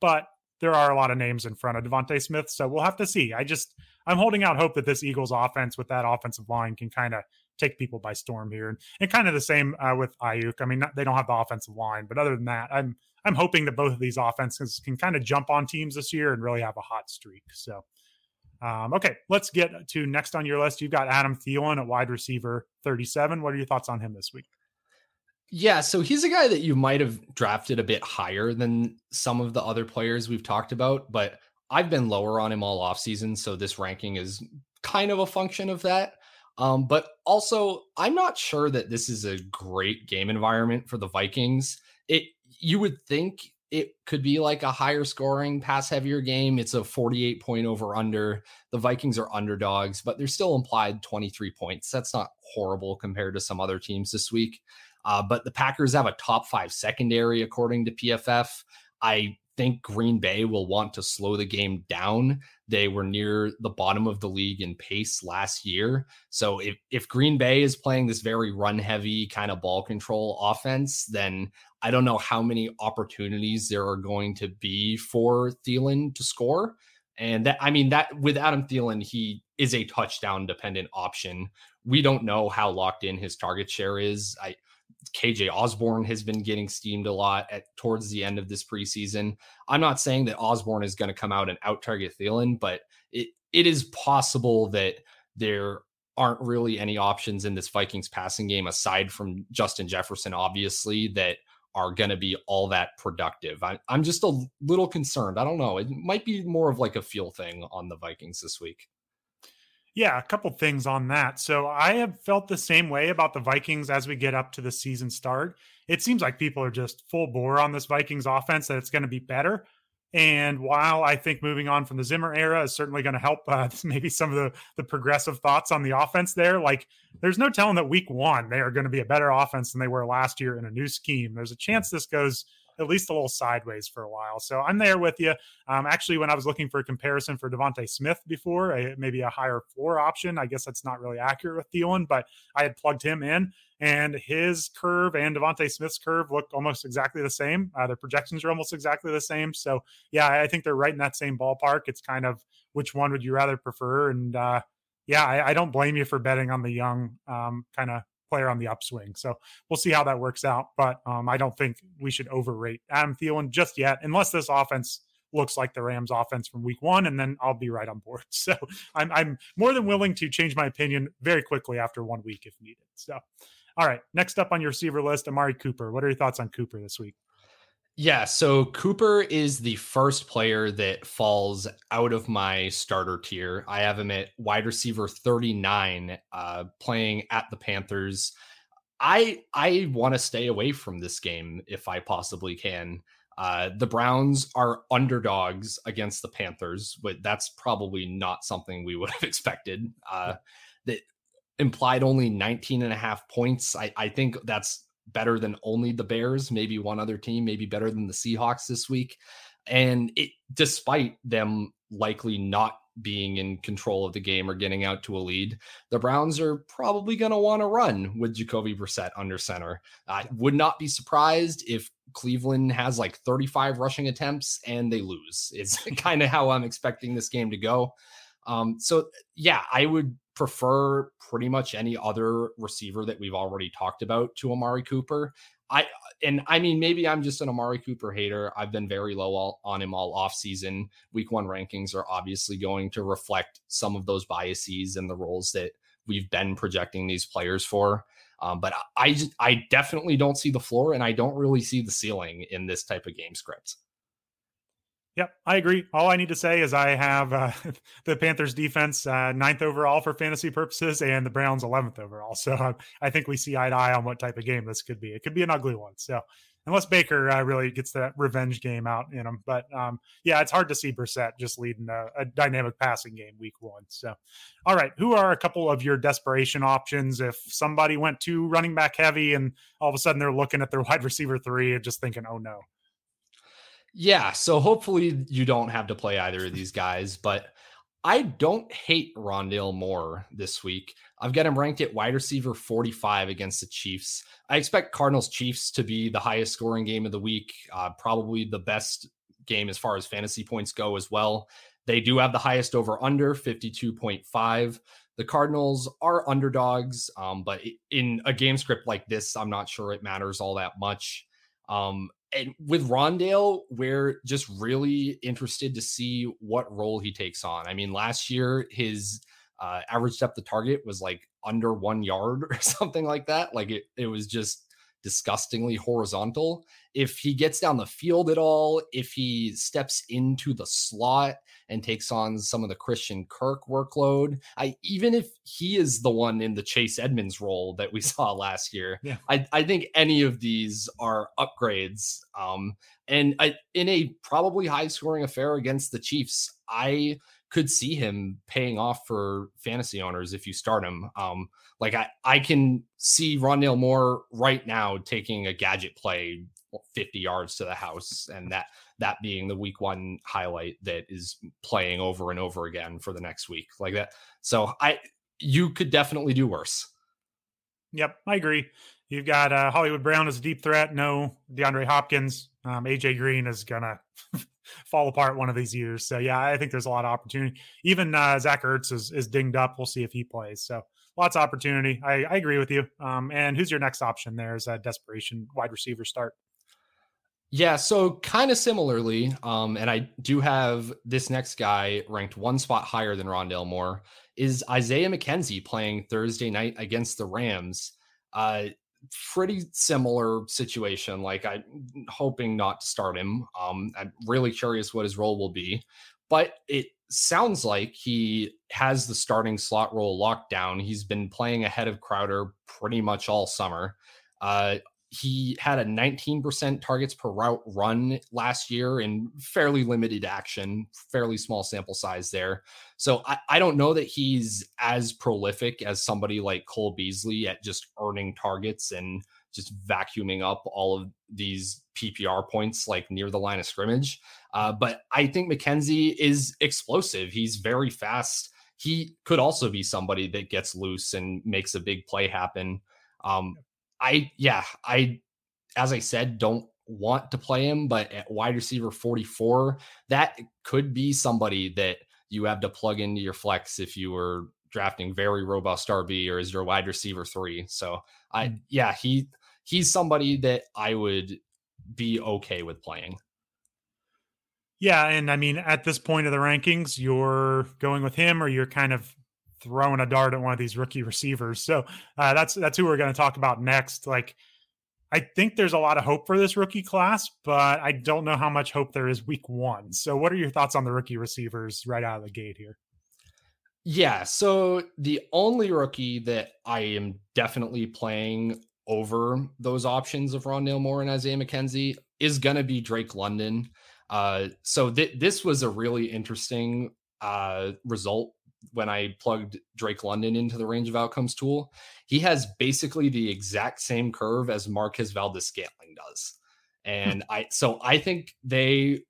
but there are a lot of names in front of DeVonta Smith, so we'll have to see. I just I'm holding out hope that this Eagles offense with that offensive line can kind of take people by storm here, and, and kind of the same uh, with Aiyuk. I mean, not, they don't have the offensive line, but other than that, I'm I'm hoping that both of these offenses can kind of jump on teams this year and really have a hot streak. So, um, okay, let's get to next on your list. You've got Adam Thielen at wide receiver 37. What are your thoughts on him this week? Yeah, so he's a guy that you might have drafted a bit higher than some of the other players we've talked about, but I've been lower on him all offseason. So this ranking is kind of a function of that. Um, but also, I'm not sure that this is a great game environment for the Vikings. It you would think it could be like a higher scoring, pass heavier game. It's a 48 point over under. The Vikings are underdogs, but they're still implied 23 points. That's not horrible compared to some other teams this week. Uh, but the Packers have a top five secondary, according to PFF. I think Green Bay will want to slow the game down. They were near the bottom of the league in pace last year. So if, if Green Bay is playing this very run heavy kind of ball control offense, then I don't know how many opportunities there are going to be for Thielen to score. And that, I mean, that with Adam Thielen, he is a touchdown dependent option. We don't know how locked in his target share is. I, KJ Osborn has been getting steamed a lot at towards the end of this preseason. I'm not saying that Osborn is going to come out and out target Thielen, but it it is possible that there aren't really any options in this Vikings passing game aside from Justin Jefferson, obviously, that are going to be all that productive. I, I'm just a little concerned. I don't know. It might be more of like a feel thing on the Vikings this week. Yeah, a couple things on that. So I have felt the same way about the Vikings as we get up to the season start. It seems like people are just full bore on this Vikings offense that it's going to be better. And while I think moving on from the Zimmer era is certainly going to help uh, maybe some of the, the progressive thoughts on the offense there, like there's no telling that week one they are going to be a better offense than they were last year in a new scheme. There's a chance this goes at least a little sideways for a while. So I'm there with you. Um, actually, when I was looking for a comparison for DeVonta Smith before, a, maybe a higher floor option, I guess that's not really accurate with Thielen, but I had plugged him in and his curve and DeVonta Smith's curve look almost exactly the same. Uh, their projections are almost exactly the same. So yeah, I think they're right in that same ballpark. It's kind of which one would you rather prefer? And uh, yeah, I, I, don't blame you for betting on the young um, kind of player on the upswing. So we'll see how that works out. But um, I don't think we should overrate Adam Thielen just yet, unless this offense looks like the Rams offense from week one, and then I'll be right on board. So I'm, I'm more than willing to change my opinion very quickly after one week if needed. So All right, next up on your receiver list, Amari Cooper. What are your thoughts on Cooper this week? Yeah, so Cooper is the first player that falls out of my starter tier. I have him at wide receiver 39, uh, playing at the Panthers. I I want to stay away from this game if I possibly can. Uh, the Browns are underdogs against the Panthers, but that's probably not something we would have expected. Uh, that implied only 19 and a half points. I, I think that's better than only the Bears, maybe one other team, maybe better than the Seahawks this week. And it, despite them likely not being in control of the game or getting out to a lead, the Browns are probably going to want to run with Jacoby Brissett under center. I would not be surprised if Cleveland has like 35 rushing attempts and they lose. It's kind of how I'm expecting this game to go. Um, so yeah, I would prefer pretty much any other receiver that we've already talked about to Amari Cooper. I and I mean maybe I'm just an Amari Cooper hater. I've been very low all, on him all off season. Week 1 rankings are obviously going to reflect some of those biases and the roles that we've been projecting these players for. Um, but I I definitely don't see the floor and I don't really see the ceiling in this type of game script. Yep, I agree. All I need to say is I have uh, the Panthers defense uh, ninth overall for fantasy purposes and the Browns 11th overall. So uh, I think we see eye to eye on what type of game this could be. It could be an ugly one. So unless Baker uh, really gets that revenge game out in him. But um, yeah, it's hard to see Brissett just leading a, a, dynamic passing game week one. So, all right, who are a couple of your desperation options if somebody went to running back heavy and all of a sudden they're looking at their wide receiver three and just thinking, oh no. Yeah, so hopefully you don't have to play either of these guys, but I don't hate Rondale Moore this week. I've got him ranked at wide receiver 45 against the Chiefs. I expect Cardinals Chiefs to be the highest scoring game of the week, uh, probably the best game as far as fantasy points go as well. They do have the highest over under 52.5. The Cardinals are underdogs, um, but in a game script like this, I'm not sure it matters all that much. Um, and with Rondale, we're just really interested to see what role he takes on. I mean, last year his uh, average depth of target was like under one yard or something like that. Like it, it was just disgustingly horizontal. If he gets down the field at all, if he steps into the slot and takes on some of the Christian Kirk workload, I even if he is the one in the Chase Edmonds role that we saw last year, yeah. I, I think any of these are upgrades. Um, and I, in a probably high scoring affair against the Chiefs, I could see him paying off for fantasy owners if you start him. Um, like I, I can see Rondale Moore right now taking a gadget play 50 yards to the house, and that that being the week one highlight that is playing over and over again for the next week, like that. So I, you could definitely do worse. Yep, I agree. You've got uh, Hollywood Brown as a deep threat. No, DeAndre Hopkins. Um, AJ Green is gonna fall apart one of these years. So yeah, I think there's a lot of opportunity. Even uh, Zach Ertz is, is dinged up. We'll see if he plays. So lots of opportunity. I, I agree with you. Um, and who's your next option there as a desperation wide receiver start? Yeah, so kind of similarly, um, and I do have this next guy ranked one spot higher than Rondale Moore, is Isaiah McKenzie playing Thursday night against the Rams. Uh, pretty similar situation. Like I'm hoping not to start him. Um, I'm really curious what his role will be, but it sounds like he has the starting slot role locked down. He's been playing ahead of Crowder pretty much all summer. Uh, he had a 19% targets per route run last year in fairly limited action, fairly small sample size there. So I, I don't know that he's as prolific as somebody like Cole Beasley at just earning targets and just vacuuming up all of these PPR points like near the line of scrimmage. Uh, but I think McKenzie is explosive. He's very fast. He could also be somebody that gets loose and makes a big play happen. Um, I yeah, I as I said, don't want to play him, but at wide receiver 44, that could be somebody that you have to plug into your flex if you were drafting very robust RB or as your wide receiver three. So I mm. yeah, he he's somebody that I would be okay with playing. Yeah, and I mean at this point of the rankings, you're going with him or you're kind of throwing a dart at one of these rookie receivers. So uh, that's that's who we're going to talk about next. Like, I think there's a lot of hope for this rookie class, but I don't know how much hope there is week one. So, what are your thoughts on the rookie receivers right out of the gate here? Yeah, so the only rookie that I am definitely playing over those options of Rondale Moore and Isaiah McKenzie is going to be Drake London. Uh, so th- this was a really interesting uh, result when I plugged Drake London into the range of outcomes tool. He has basically the exact same curve as Marquez Valdes-Scantling does. And I so I think they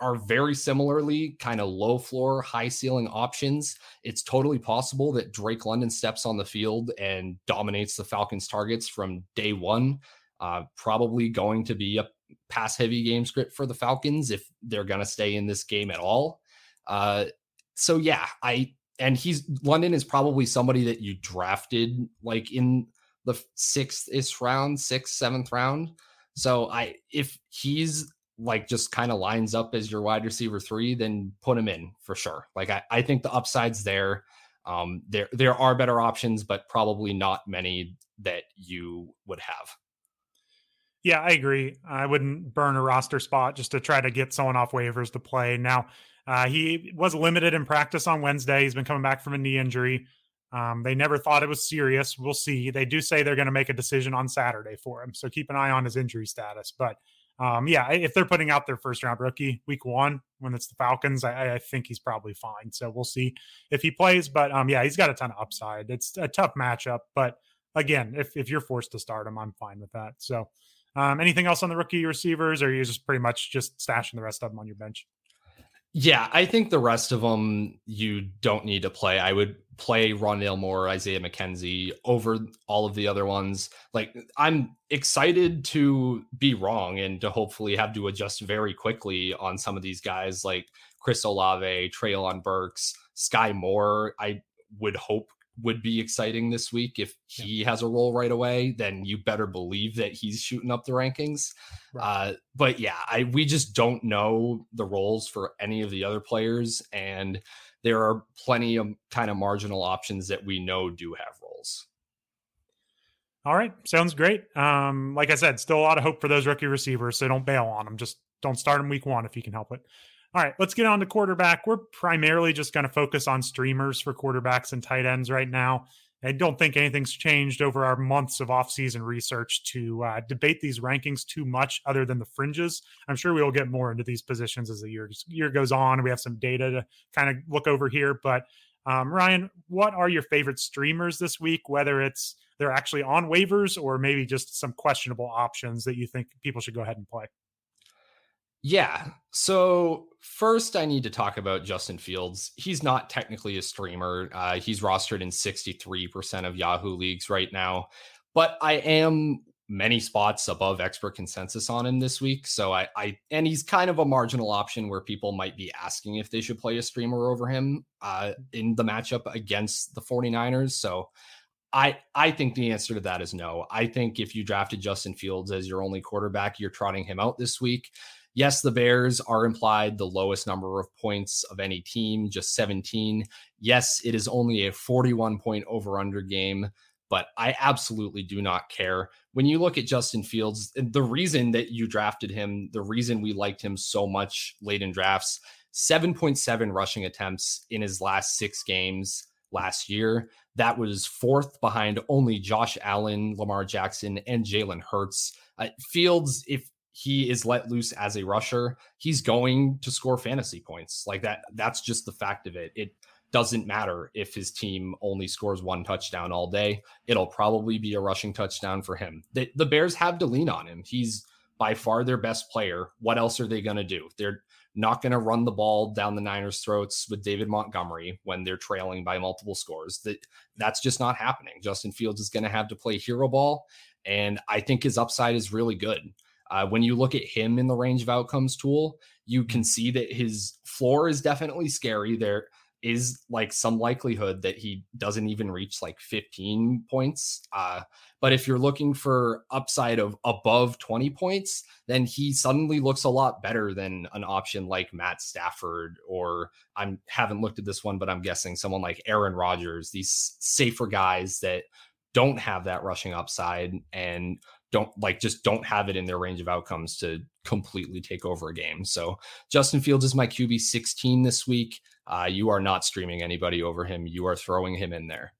are very similarly kind of low floor, high ceiling options. It's totally possible that Drake London steps on the field and dominates the Falcons' targets from day one. Uh, probably going to be a pass heavy game script for the Falcons if they're going to stay in this game at all. Uh, so yeah, I and he's London is probably somebody that you drafted like in the sixth ish round, sixth, seventh round. So I if he's like just kind of lines up as your wide receiver three, then put him in for sure. Like I, I think the upside's there. Um, there there are better options, but probably not many that you would have. Yeah, I agree. I wouldn't burn a roster spot just to try to get someone off waivers to play. Now, uh, he was limited in practice on Wednesday. He's been coming back from a knee injury. Um, they never thought it was serious. We'll see. They do say they're going to make a decision on Saturday for him. So keep an eye on his injury status. But um, yeah, if they're putting out their first round rookie week one when it's the Falcons, I, I, think he's probably fine. So we'll see if he plays. But um, yeah, he's got a ton of upside. It's a tough matchup, but again, if if you're forced to start him, I'm fine with that. So um, anything else on the rookie receivers, or are you just pretty much just stashing the rest of them on your bench? Yeah, I think the rest of them you don't need to play. I would play Rondale Moore, Isaiah McKenzie over all of the other ones. Like I'm excited to be wrong and to hopefully have to adjust very quickly on some of these guys like Chris Olave, Treylon Burks, Skyy Moore. I would hope would be exciting this week. If he yeah. has a role right away, then you better believe that he's shooting up the rankings. Right. Uh, but yeah, I we just don't know the roles for any of the other players, and there are plenty of kind of marginal options that we know do have roles. All right, sounds great. Um, like I said, still a lot of hope for those rookie receivers, so don't bail on them. Just don't start them week one if you can help it. All right, let's get on to quarterback. We're primarily just going to focus on streamers for quarterbacks and tight ends right now. I don't think anything's changed over our months of off-season research to uh, debate these rankings too much, other than the fringes. I'm sure we will get more into these positions as the year year goes on. We have some data to kind of look over here, but um, Ryan, what are your favorite streamers this week? Whether it's they're actually on waivers or maybe just some questionable options that you think people should go ahead and play. Yeah. So first, I need to talk about Justin Fields. He's not technically a streamer. Uh, he's rostered in 63% of Yahoo leagues right now, but I am many spots above expert consensus on him this week. So I, I and he's kind of a marginal option where people might be asking if they should play a streamer over him uh, in the matchup against the 49ers. So I I think the answer to that is no. I think if you drafted Justin Fields as your only quarterback, you're trotting him out this week. Yes, the Bears are implied the lowest number of points of any team, just 17. Yes, it is only a 41 point over under game, but I absolutely do not care. When you look at Justin Fields, the reason that you drafted him, the reason we liked him so much late in drafts, 7.7 rushing attempts in his last six games last year. That was fourth behind only Josh Allen, Lamar Jackson, and Jalen Hurts. Uh, Fields, if he is let loose as a rusher, he's going to score fantasy points. Like that, that's just the fact of it. It doesn't matter if his team only scores one touchdown all day. It'll probably be a rushing touchdown for him. The, the Bears have to lean on him. He's by far their best player. What else are they going to do? They're not going to run the ball down the Niners' throats with David Montgomery when they're trailing by multiple scores. That that's just not happening. Justin Fields is going to have to play hero ball, and I think his upside is really good. Uh, when you look at him in the range of outcomes tool, you can see that his floor is definitely scary. There, is like some likelihood that he doesn't even reach like 15 points. Uh, but if you're looking for upside of above 20 points, then he suddenly looks a lot better than an option like Matt Stafford or I haven't looked at this one, but I'm guessing someone like Aaron Rodgers, these safer guys that don't have that rushing upside and don't like just don't have it in their range of outcomes to completely take over a game. So Justin Fields is my QB 16 this week. Uh, you are not streaming anybody over him. You are throwing him in there.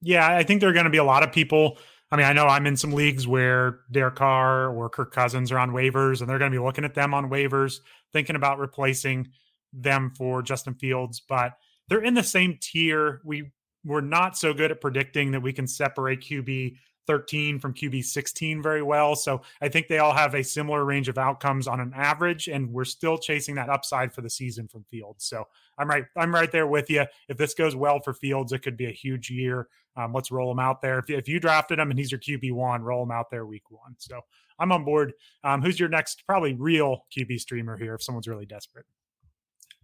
Yeah, I think there are going to be a lot of people. I mean, I know I'm in some leagues where Derek Carr or Kirk Cousins are on waivers, and they're going to be looking at them on waivers, thinking about replacing them for Justin Fields. But they're in the same tier. We we're not so good at predicting that we can separate QB 13 from QB 16 very well. So I think they all have a similar range of outcomes on an average, and we're still chasing that upside for the season from Fields. So I'm right, I'm right there with you. If this goes well for Fields, it could be a huge year. Um, let's roll him out there. If, if you drafted him and he's your QB one, roll him out there week one. So I'm on board. Um, who's your next probably real QB streamer here if someone's really desperate?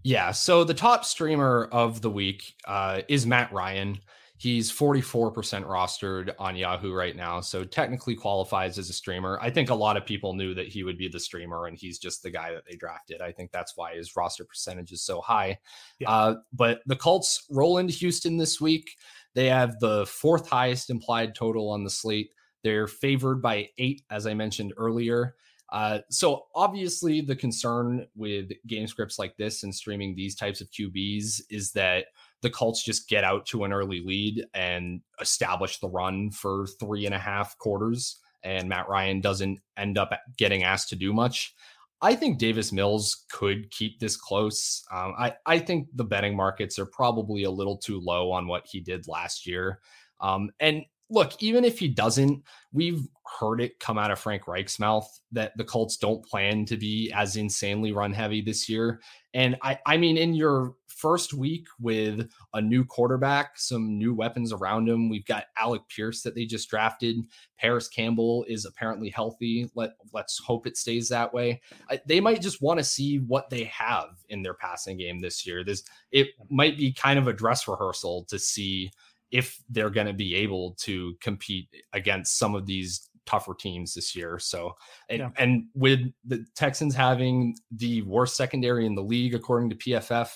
Yeah. So the top streamer of the week uh, is Matt Ryan. He's 44% rostered on Yahoo right now. So technically qualifies as a streamer. I think a lot of people knew that he would be the streamer and he's just the guy that they drafted. I think that's why his roster percentage is so high. Yeah. Uh, but the Colts roll into Houston this week. They have the fourth highest implied total on the slate. They're favored by eight, as I mentioned earlier. Uh, so obviously, the concern with game scripts like this and streaming these types of QBs is that the Colts just get out to an early lead and establish the run for three and a half quarters, and Matt Ryan doesn't end up getting asked to do much. I think Davis Mills could keep this close. Um, I, I think the betting markets are probably a little too low on what he did last year. Um, and look, even if he doesn't, we've heard it come out of Frank Reich's mouth that the Colts don't plan to be as insanely run heavy this year. And I, I mean, in your first week with a new quarterback, some new weapons around him, we've got Alec Pierce that they just drafted. Parris Campbell is apparently healthy. Let let's hope it stays that way. I, they might just want to see what they have in their passing game this year. This it might be kind of a dress rehearsal to see if they're going to be able to compete against some of these tougher teams this year. So, and, yeah. and with the Texans having the worst secondary in the league, according to PFF,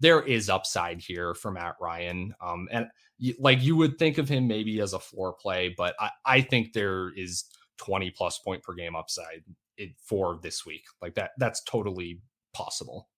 there is upside here for Matt Ryan. Um, and like you would think of him maybe as a floor play, but I, I think there is 20 plus point per game upside for this week. Like that, that's totally possible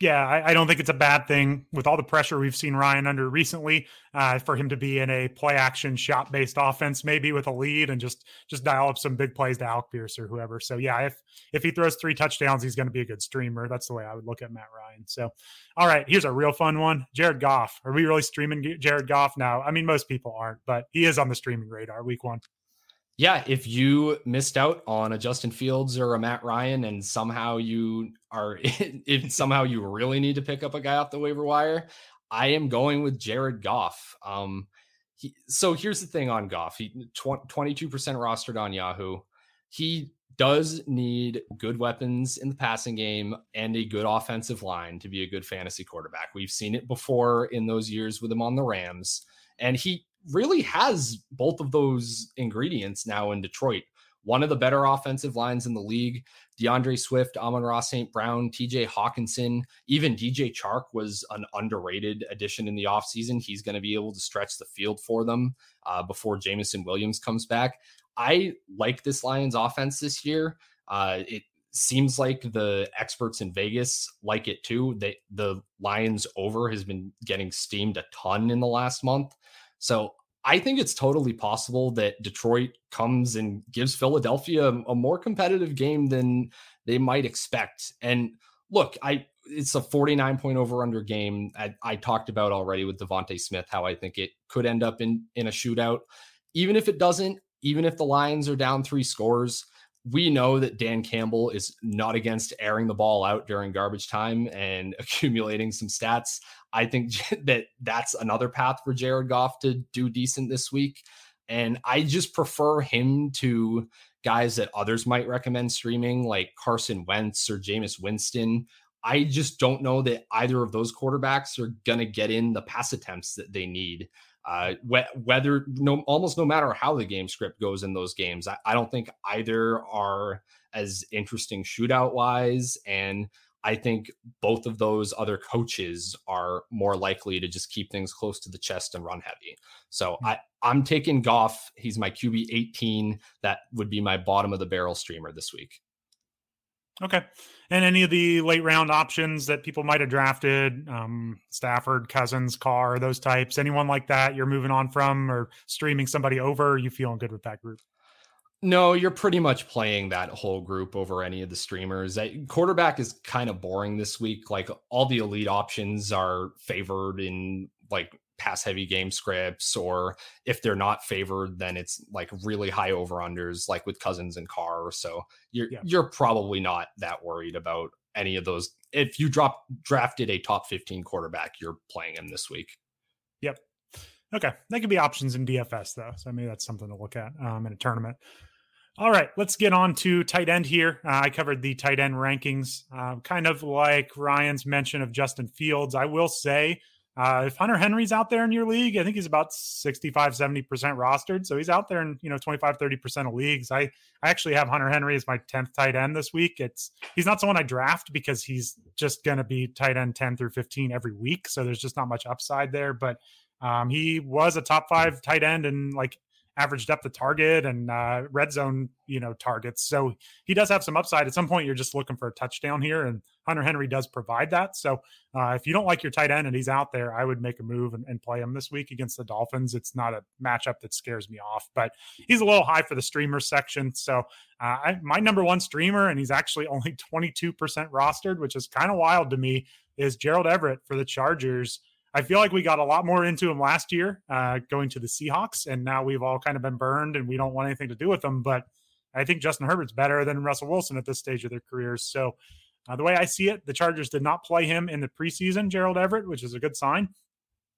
yeah, I, I, don't think it's a bad thing with all the pressure we've seen Ryan under recently uh, for him to be in a play action shot based offense, maybe with a lead and just just dial up some big plays to Alec Pierce or whoever. So yeah, if if he throws three touchdowns, he's going to be a good streamer. That's the way I would look at Matt Ryan. So, all right, here's a real fun one: Jared Goff. Are we really streaming Jared Goff now? I mean, most people aren't, but he is on the streaming radar week one yeah, if you missed out on a Justin Fields or a Matt Ryan and somehow you are if somehow you really need to pick up a guy off the waiver wire, I am going with Jared Goff. Um he, so here's the thing on Goff. He 22% rostered on Yahoo. He does need good weapons in the passing game and a good offensive line to be a good fantasy quarterback. We've seen it before in those years with him on the Rams. And he really has both of those ingredients now in Detroit. One of the better offensive lines in the league. D'Andre Swift, Amon-Ra St. Brown, TJ Hockenson, even DJ Chark was an underrated addition in the offseason. He's going to be able to stretch the field for them uh, before Jameson Williams comes back. I like this Lions offense this year. Uh, it seems like the experts in Vegas like it too. They, the Lions over has been getting steamed a ton in the last month. So I think it's totally possible that Detroit comes and gives Philadelphia a, more competitive game than they might expect. And look, I it's a 49 point over under game. I, I talked about already with DeVonta Smith how I think it could end up in in a shootout. Even if it doesn't, even if the Lions are down three scores, we know that Dan Campbell is not against airing the ball out during garbage time and accumulating some stats. I think that that's another path for Jared Goff to do decent this week. And I just prefer him to guys that others might recommend streaming, like Carson Wentz or Jameis Winston. I just don't know that either of those quarterbacks are going to get in the pass attempts that they need. Uh, whether no, almost no matter how the game script goes in those games, I, I don't think either are as interesting shootout wise. And I think both of those other coaches are more likely to just keep things close to the chest and run heavy. So hmm. I, I'm taking Goff. He's my QB 18. That would be my bottom of the barrel streamer this week. Okay. And any of the late round options that people might have drafted, um, Stafford, Cousins, Carr, those types, anyone like that you're moving on from or streaming somebody over, you feeling good with that group? No, you're pretty much playing that whole group over any of the streamers. Quarterback is kind of boring this week. Like all the elite options are favored in like pass heavy game scripts, or if they're not favored, then it's like really high over unders, like with Cousins and Carr. So you're yeah. you're probably not that worried about any of those. If you drop drafted a top 15 quarterback, you're playing him this week. Yep. Okay, that could be options in DFS though, so maybe that's something to look at um, in a tournament. All right, let's get on to tight end here. Uh, I covered the tight end rankings, uh, kind of like Ryan's mention of Justin Fields. I will say, uh, if Hunter Henry's out there in your league, I think he's about 65, 70% rostered. So he's out there in, you know, 25, 30% of leagues. I, I actually have Hunter Henry as my 10th tight end this week. It's, he's not someone I draft because he's just going to be tight end 10 through 15 every week. So there's just not much upside there. But um, he was a top five tight end and like average depth of target and uh, red zone, you know, targets. So he does have some upside. At some point, you're just looking for a touchdown here, and Hunter Henry does provide that. So uh, if you don't like your tight end and he's out there, I would make a move and, and, play him this week against the Dolphins. It's not a matchup that scares me off, but he's a little high for the streamer section. So uh, I, my number one streamer, and he's actually only 22% rostered, which is kind of wild to me, is Gerald Everett for the Chargers. I feel like we got a lot more into him last year, uh, going to the Seahawks, and now we've all kind of been burned, and we don't want anything to do with them. But I think Justin Herbert's better than Russell Wilson at this stage of their careers. So uh, the way I see it, the Chargers did not play him in the preseason, Gerald Everett, which is a good sign.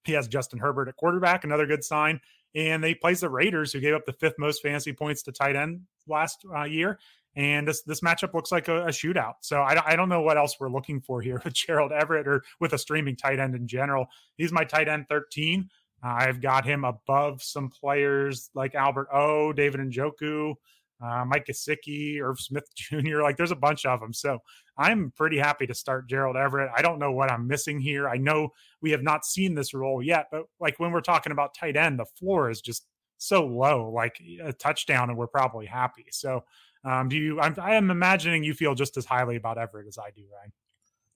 He has Justin Herbert at quarterback, another good sign. And they plays the Raiders, who gave up the fifth most fantasy points to tight end last uh, year and this this matchup looks like a, a shootout. So I, I don't know what else we're looking for here with Gerald Everett or with a streaming tight end in general. He's my tight end 13. Uh, I've got him above some players like Albert O, David Njoku, uh, Mike Gesicki, Irv Smith Jr. Like there's a bunch of them. So I'm pretty happy to start Gerald Everett. I don't know what I'm missing here. I know we have not seen this role yet, but like when we're talking about tight end, the floor is just so low, like a touchdown, and we're probably happy. So um, do you? I'm, I am imagining you feel just as highly about Everett as I do, Ryan.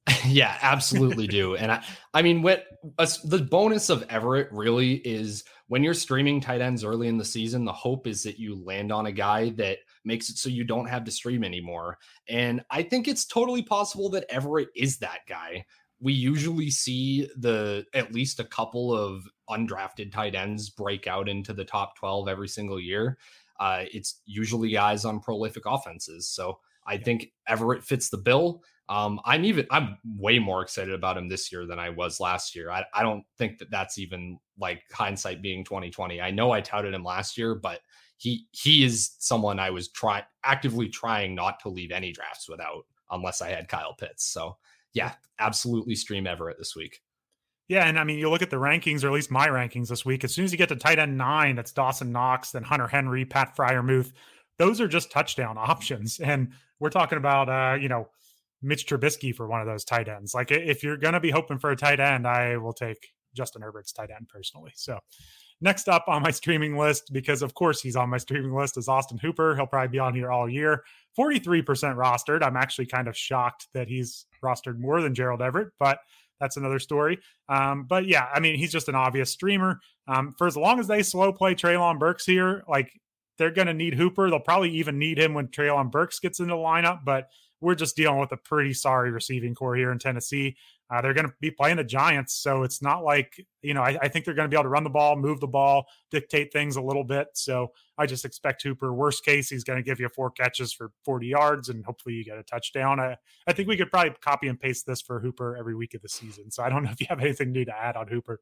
yeah, absolutely do. And I, I mean, what uh, the bonus of Everett really is when you're streaming tight ends early in the season, the hope is that you land on a guy that makes it so you don't have to stream anymore. And I think it's totally possible that Everett is that guy. We usually see the at least a couple of undrafted tight ends break out into the top 12 every single year uh, it's usually guys on prolific offenses. So I think Everett fits the bill. Um, I'm even I'm way more excited about him this year than I was last year. I, I don't think that that's even like hindsight being 2020. I know I touted him last year, but he he is someone I was try actively trying not to leave any drafts without unless I had Kyle Pitts. So yeah, absolutely stream Everett this week. Yeah, and I mean, you look at the rankings, or at least my rankings this week. As soon as you get to tight end nine, that's Dawson Knox, then Hunter Henry, Pat Freiermuth. Those are just touchdown options, and we're talking about, uh, you know, Mitch Trubisky for one of those tight ends. Like, if you're going to be hoping for a tight end, I will take Justin Herbert's tight end personally. So, next up on my streaming list, because of course he's on my streaming list, is Austin Hooper. He'll probably be on here all year. 43% rostered. I'm actually kind of shocked that he's rostered more than Gerald Everett, but that's another story. Um, but yeah, I mean, he's just an obvious streamer. Um, for as long as they slow play Treylon Burks here, like they're going to need Hooper. They'll probably even need him when Treylon Burks gets into the lineup. But we're just dealing with a pretty sorry receiving core here in Tennessee. Uh, they're going to be playing the Giants, so it's not like you know. I, I think they're going to be able to run the ball, move the ball, dictate things a little bit. So I just expect Hooper. Worst case, he's going to give you four catches for 40 yards, and hopefully you get a touchdown. I, I think we could probably copy and paste this for Hooper every week of the season. So I don't know if you have anything new to add on Hooper.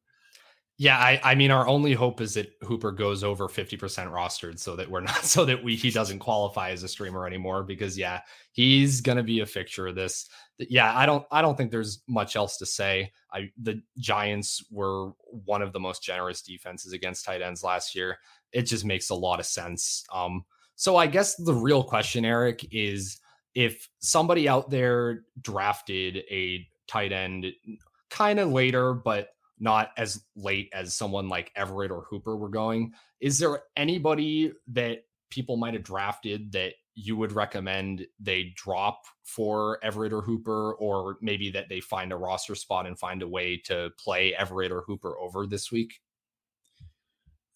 Yeah, I, I mean, our only hope is that Hooper goes over 50% rostered so that we're not, so that we, he doesn't qualify as a streamer anymore because, yeah, he's going to be a fixture of this. Yeah, I don't, I don't think there's much else to say. I, the Giants were one of the most generous defenses against tight ends last year. It just makes a lot of sense. Um, so I guess the real question, Eric, is if somebody out there drafted a tight end kind of later, but not as late as someone like Everett or Hooper were going. Is there anybody that people might have drafted that you would recommend they drop for Everett or Hooper, or maybe that they find a roster spot and find a way to play Everett or Hooper over this week?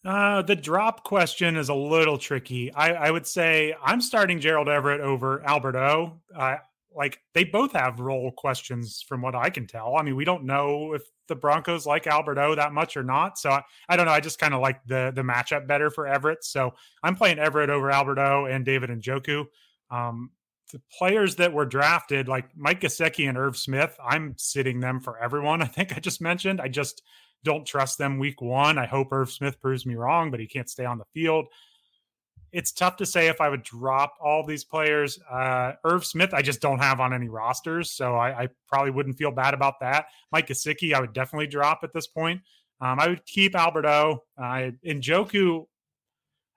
Uh, the drop question is a little tricky. I, I would say I'm starting Gerald Everett over Albert O. Uh, like they both have role questions from what I can tell. I mean, we don't know if the Broncos like Albert O that much or not. So I, I don't know. I just kind of like the the matchup better for Everett. So I'm playing Everett over Albert O and David Njoku. Um, the players that were drafted, like Mike Gesicki and Irv Smith, I'm sitting them for everyone. I think I just mentioned. I just don't trust them week one. I hope Irv Smith proves me wrong, but he can't stay on the field it's tough to say if I would drop all these players. Uh, Irv Smith, I just don't have on any rosters, so I, I probably wouldn't feel bad about that. Mike Gesicki, I would definitely drop at this point. Um, I would keep Albert O. Uh, Njoku,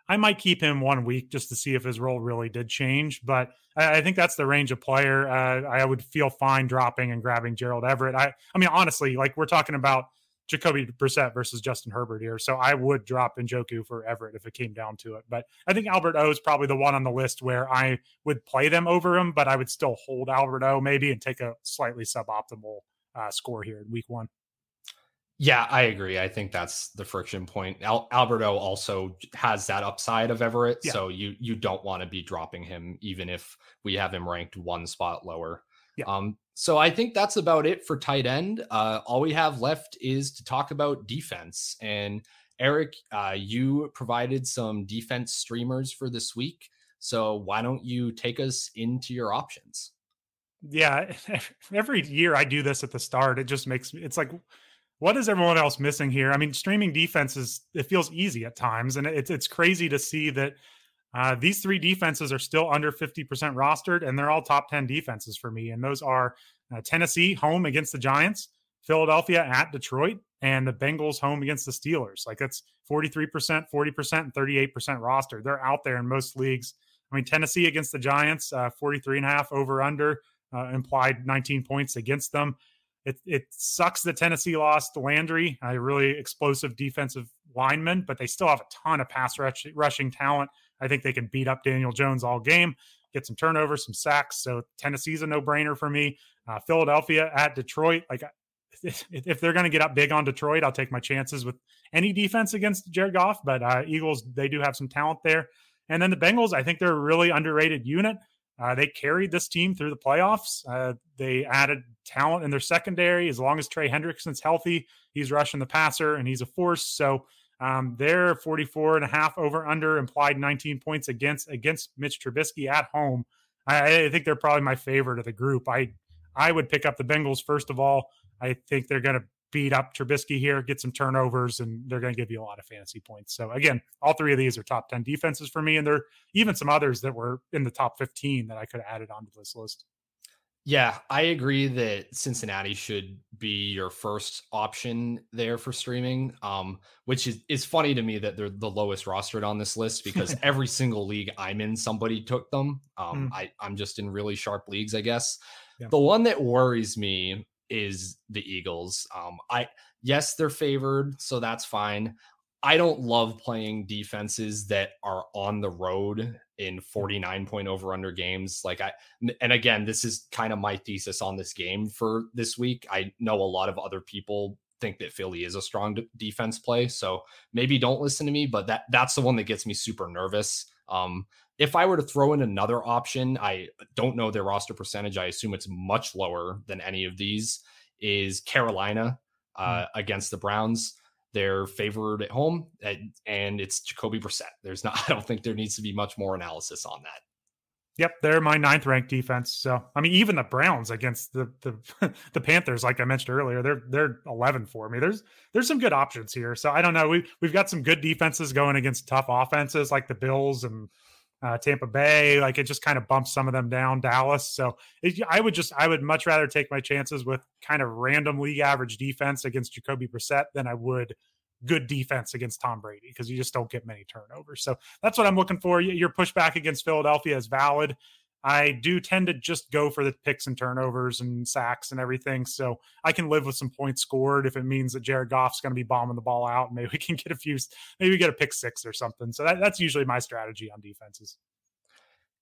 I might keep him one week just to see if his role really did change, but I, I think that's the range of player. Uh, I would feel fine dropping and grabbing Gerald Everett. I, I mean, honestly, like we're talking about Jacoby Brissett versus Justin Herbert here. So I would drop Njoku for Everett if it came down to it. But I think Albert O is probably the one on the list where I would play them over him, but I would still hold Albert O maybe and take a slightly suboptimal uh, score here in week one. Yeah, I agree. I think that's the friction point. Al- Albert O also has that upside of Everett, yeah. so you you don't want to be dropping him even if we have him ranked one spot lower. Yeah. Um, so I think that's about it for tight end. Uh, all we have left is to talk about defense. And Eric, uh, you provided some defense streamers for this week. So why don't you take us into your options? Yeah, every year I do this at the start. It just makes me, it's like, what is everyone else missing here? I mean, streaming defenses, it feels easy at times. And it's, it's crazy to see that uh, these three defenses are still under 50% rostered, and they're all top 10 defenses for me. And those are uh, Tennessee home against the Giants, Philadelphia at Detroit, and the Bengals home against the Steelers. Like that's 43%, 40%, and 38% roster. They're out there in most leagues. I mean, Tennessee against the Giants, uh, 43 and a half over under, uh, implied 19 points against them. It, it sucks that Tennessee lost Landry, a really explosive defensive lineman, but they still have a ton of pass rush, rushing talent. I think they can beat up Daniel Jones all game, get some turnovers, some sacks. So Tennessee's a no brainer for me. Uh, Philadelphia at Detroit, like if, they're going to get up big on Detroit, I'll take my chances with any defense against Jared Goff. But uh, Eagles, they do have some talent there. And then the Bengals, I think they're a really underrated unit. Uh, they carried this team through the playoffs. Uh, they added talent in their secondary. As long as Trey Hendrickson's healthy, he's rushing the passer and he's a force. So um, they're 44 and a half over under implied 19 points against against Mitch Trubisky at home. I, I think they're probably my favorite of the group. I I would pick up the Bengals first of all. I think they're going to beat up Trubisky here, get some turnovers, and they're going to give you a lot of fantasy points. So again, all three of these are top 10 defenses for me, and there are even some others that were in the top 15 that I could have added onto this list. Yeah, I agree that Cincinnati should be your first option there for streaming. Um, which is is funny to me that they're the lowest rostered on this list because every single league I'm in, somebody took them. Um, mm. I I'm just in really sharp leagues, I guess. Yeah. The one that worries me is the Eagles. Um, I yes, they're favored, so that's fine. I don't love playing defenses that are on the road in 49 point over under games. Like I, and again, this is kind of my thesis on this game for this week. I know a lot of other people think that Philly is a strong defense play. So maybe don't listen to me, but that that's the one that gets me super nervous. Um, if I were to throw in another option, I don't know their roster percentage. I assume it's much lower than any of these. Is Carolina hmm. uh, mm. against the Browns? They're favored at home, and it's Jacoby Brissett. There's not. I don't think there needs to be much more analysis on that. Yep, they're my ninth ranked defense. So I mean, even the Browns against the the the Panthers, like I mentioned earlier, they're they're eleven for me. There's there's some good options here. So I don't know. We we've got some good defenses going against tough offenses like the Bills and uh, Tampa Bay. Like it just kind of bumps some of them down. Dallas. So it, I would just I would much rather take my chances with kind of random league average defense against Jacoby Brissett than I would good defense against Tom Brady because you just don't get many turnovers. So that's what I'm looking for. Your pushback against Philadelphia is valid. I do tend to just go for the picks and turnovers and sacks and everything. So I can live with some points scored if it means that Jared Goff's going to be bombing the ball out. Maybe we can get a few, maybe we get a pick six or something. So that, that's usually my strategy on defenses.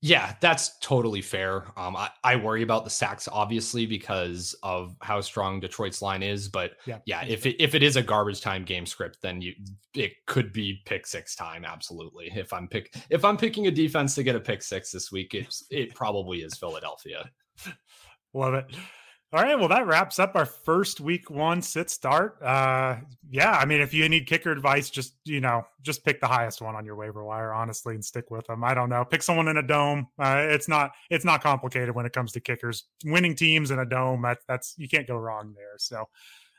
Yeah, that's totally fair. Um, I, I worry about the sacks obviously because of how strong Detroit's line is, but yeah, yeah if it if it is a garbage time game script, then you it could be pick six time. Absolutely. If I'm pick if I'm picking a defense to get a pick six this week, it's it probably is Philadelphia. Love it. All right, well, that wraps up our first week one sit start. Uh, yeah, I mean, if you need kicker advice, just you know, just pick the highest one on your waiver wire, honestly, and stick with them. I don't know, pick someone in a dome. Uh, it's not it's not complicated when it comes to kickers. Winning teams in a dome, that, that's you can't go wrong there. So,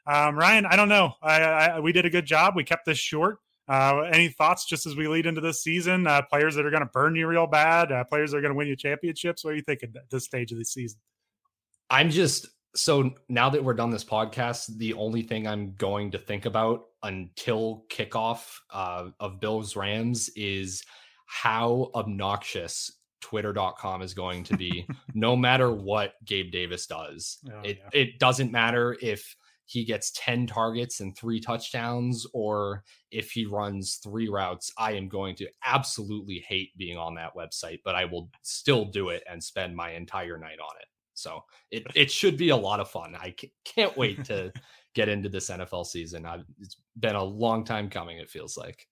um, Ryan, I don't know. I, I, we did a good job. We kept this short. Uh, any thoughts just as we lead into this season? Uh, players that are going to burn you real bad, uh, players that are going to win you championships. What do you think at this stage of the season? I'm just so now that we're done this podcast, the only thing I'm going to think about until kickoff uh, of Bills Rams is how obnoxious twitter.com is going to be no matter what Gabe Davis does. Oh, it yeah. it doesn't matter if he gets 10 targets and 3 touchdowns or if he runs 3 routes. I am going to absolutely hate being on that website, but I will still do it and spend my entire night on it. So it it should be a lot of fun. I can't wait to get into this NFL season. I've, it's been a long time coming. It feels like.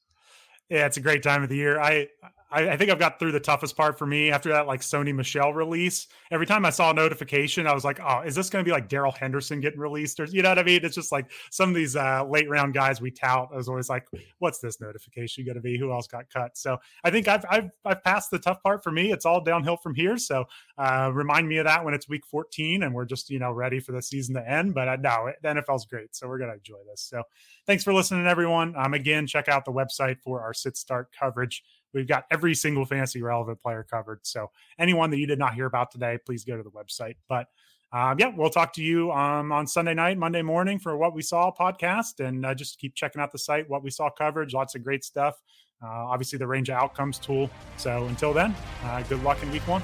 Yeah, it's a great time of the year. I I, I, think I've got through the toughest part for me after that like Sony Michel release. Every time I saw a notification, I was like, "Oh, is this going to be like Darrell Henderson getting released?" Or you know what I mean? It's just like some of these uh, late round guys we tout. I was always like, "What's this notification going to be? Who else got cut?" So I think I've I've I've passed the tough part for me. It's all downhill from here. So uh, remind me of that when it's week 14 and we're just you know ready for the season to end. But uh, no, the NFL's great, so we're gonna enjoy this. So thanks for listening, everyone. Um, again, check out the website for our sit start coverage. We've got every single fantasy relevant player covered. So anyone that you did not hear about today, please go to the website. But um, yeah, we'll talk to you um, on Sunday night, Monday morning for what we saw podcast, and uh, just keep checking out the site. What we saw coverage, lots of great stuff. Uh, obviously, the range of outcomes tool. So until then, uh, good luck in week one.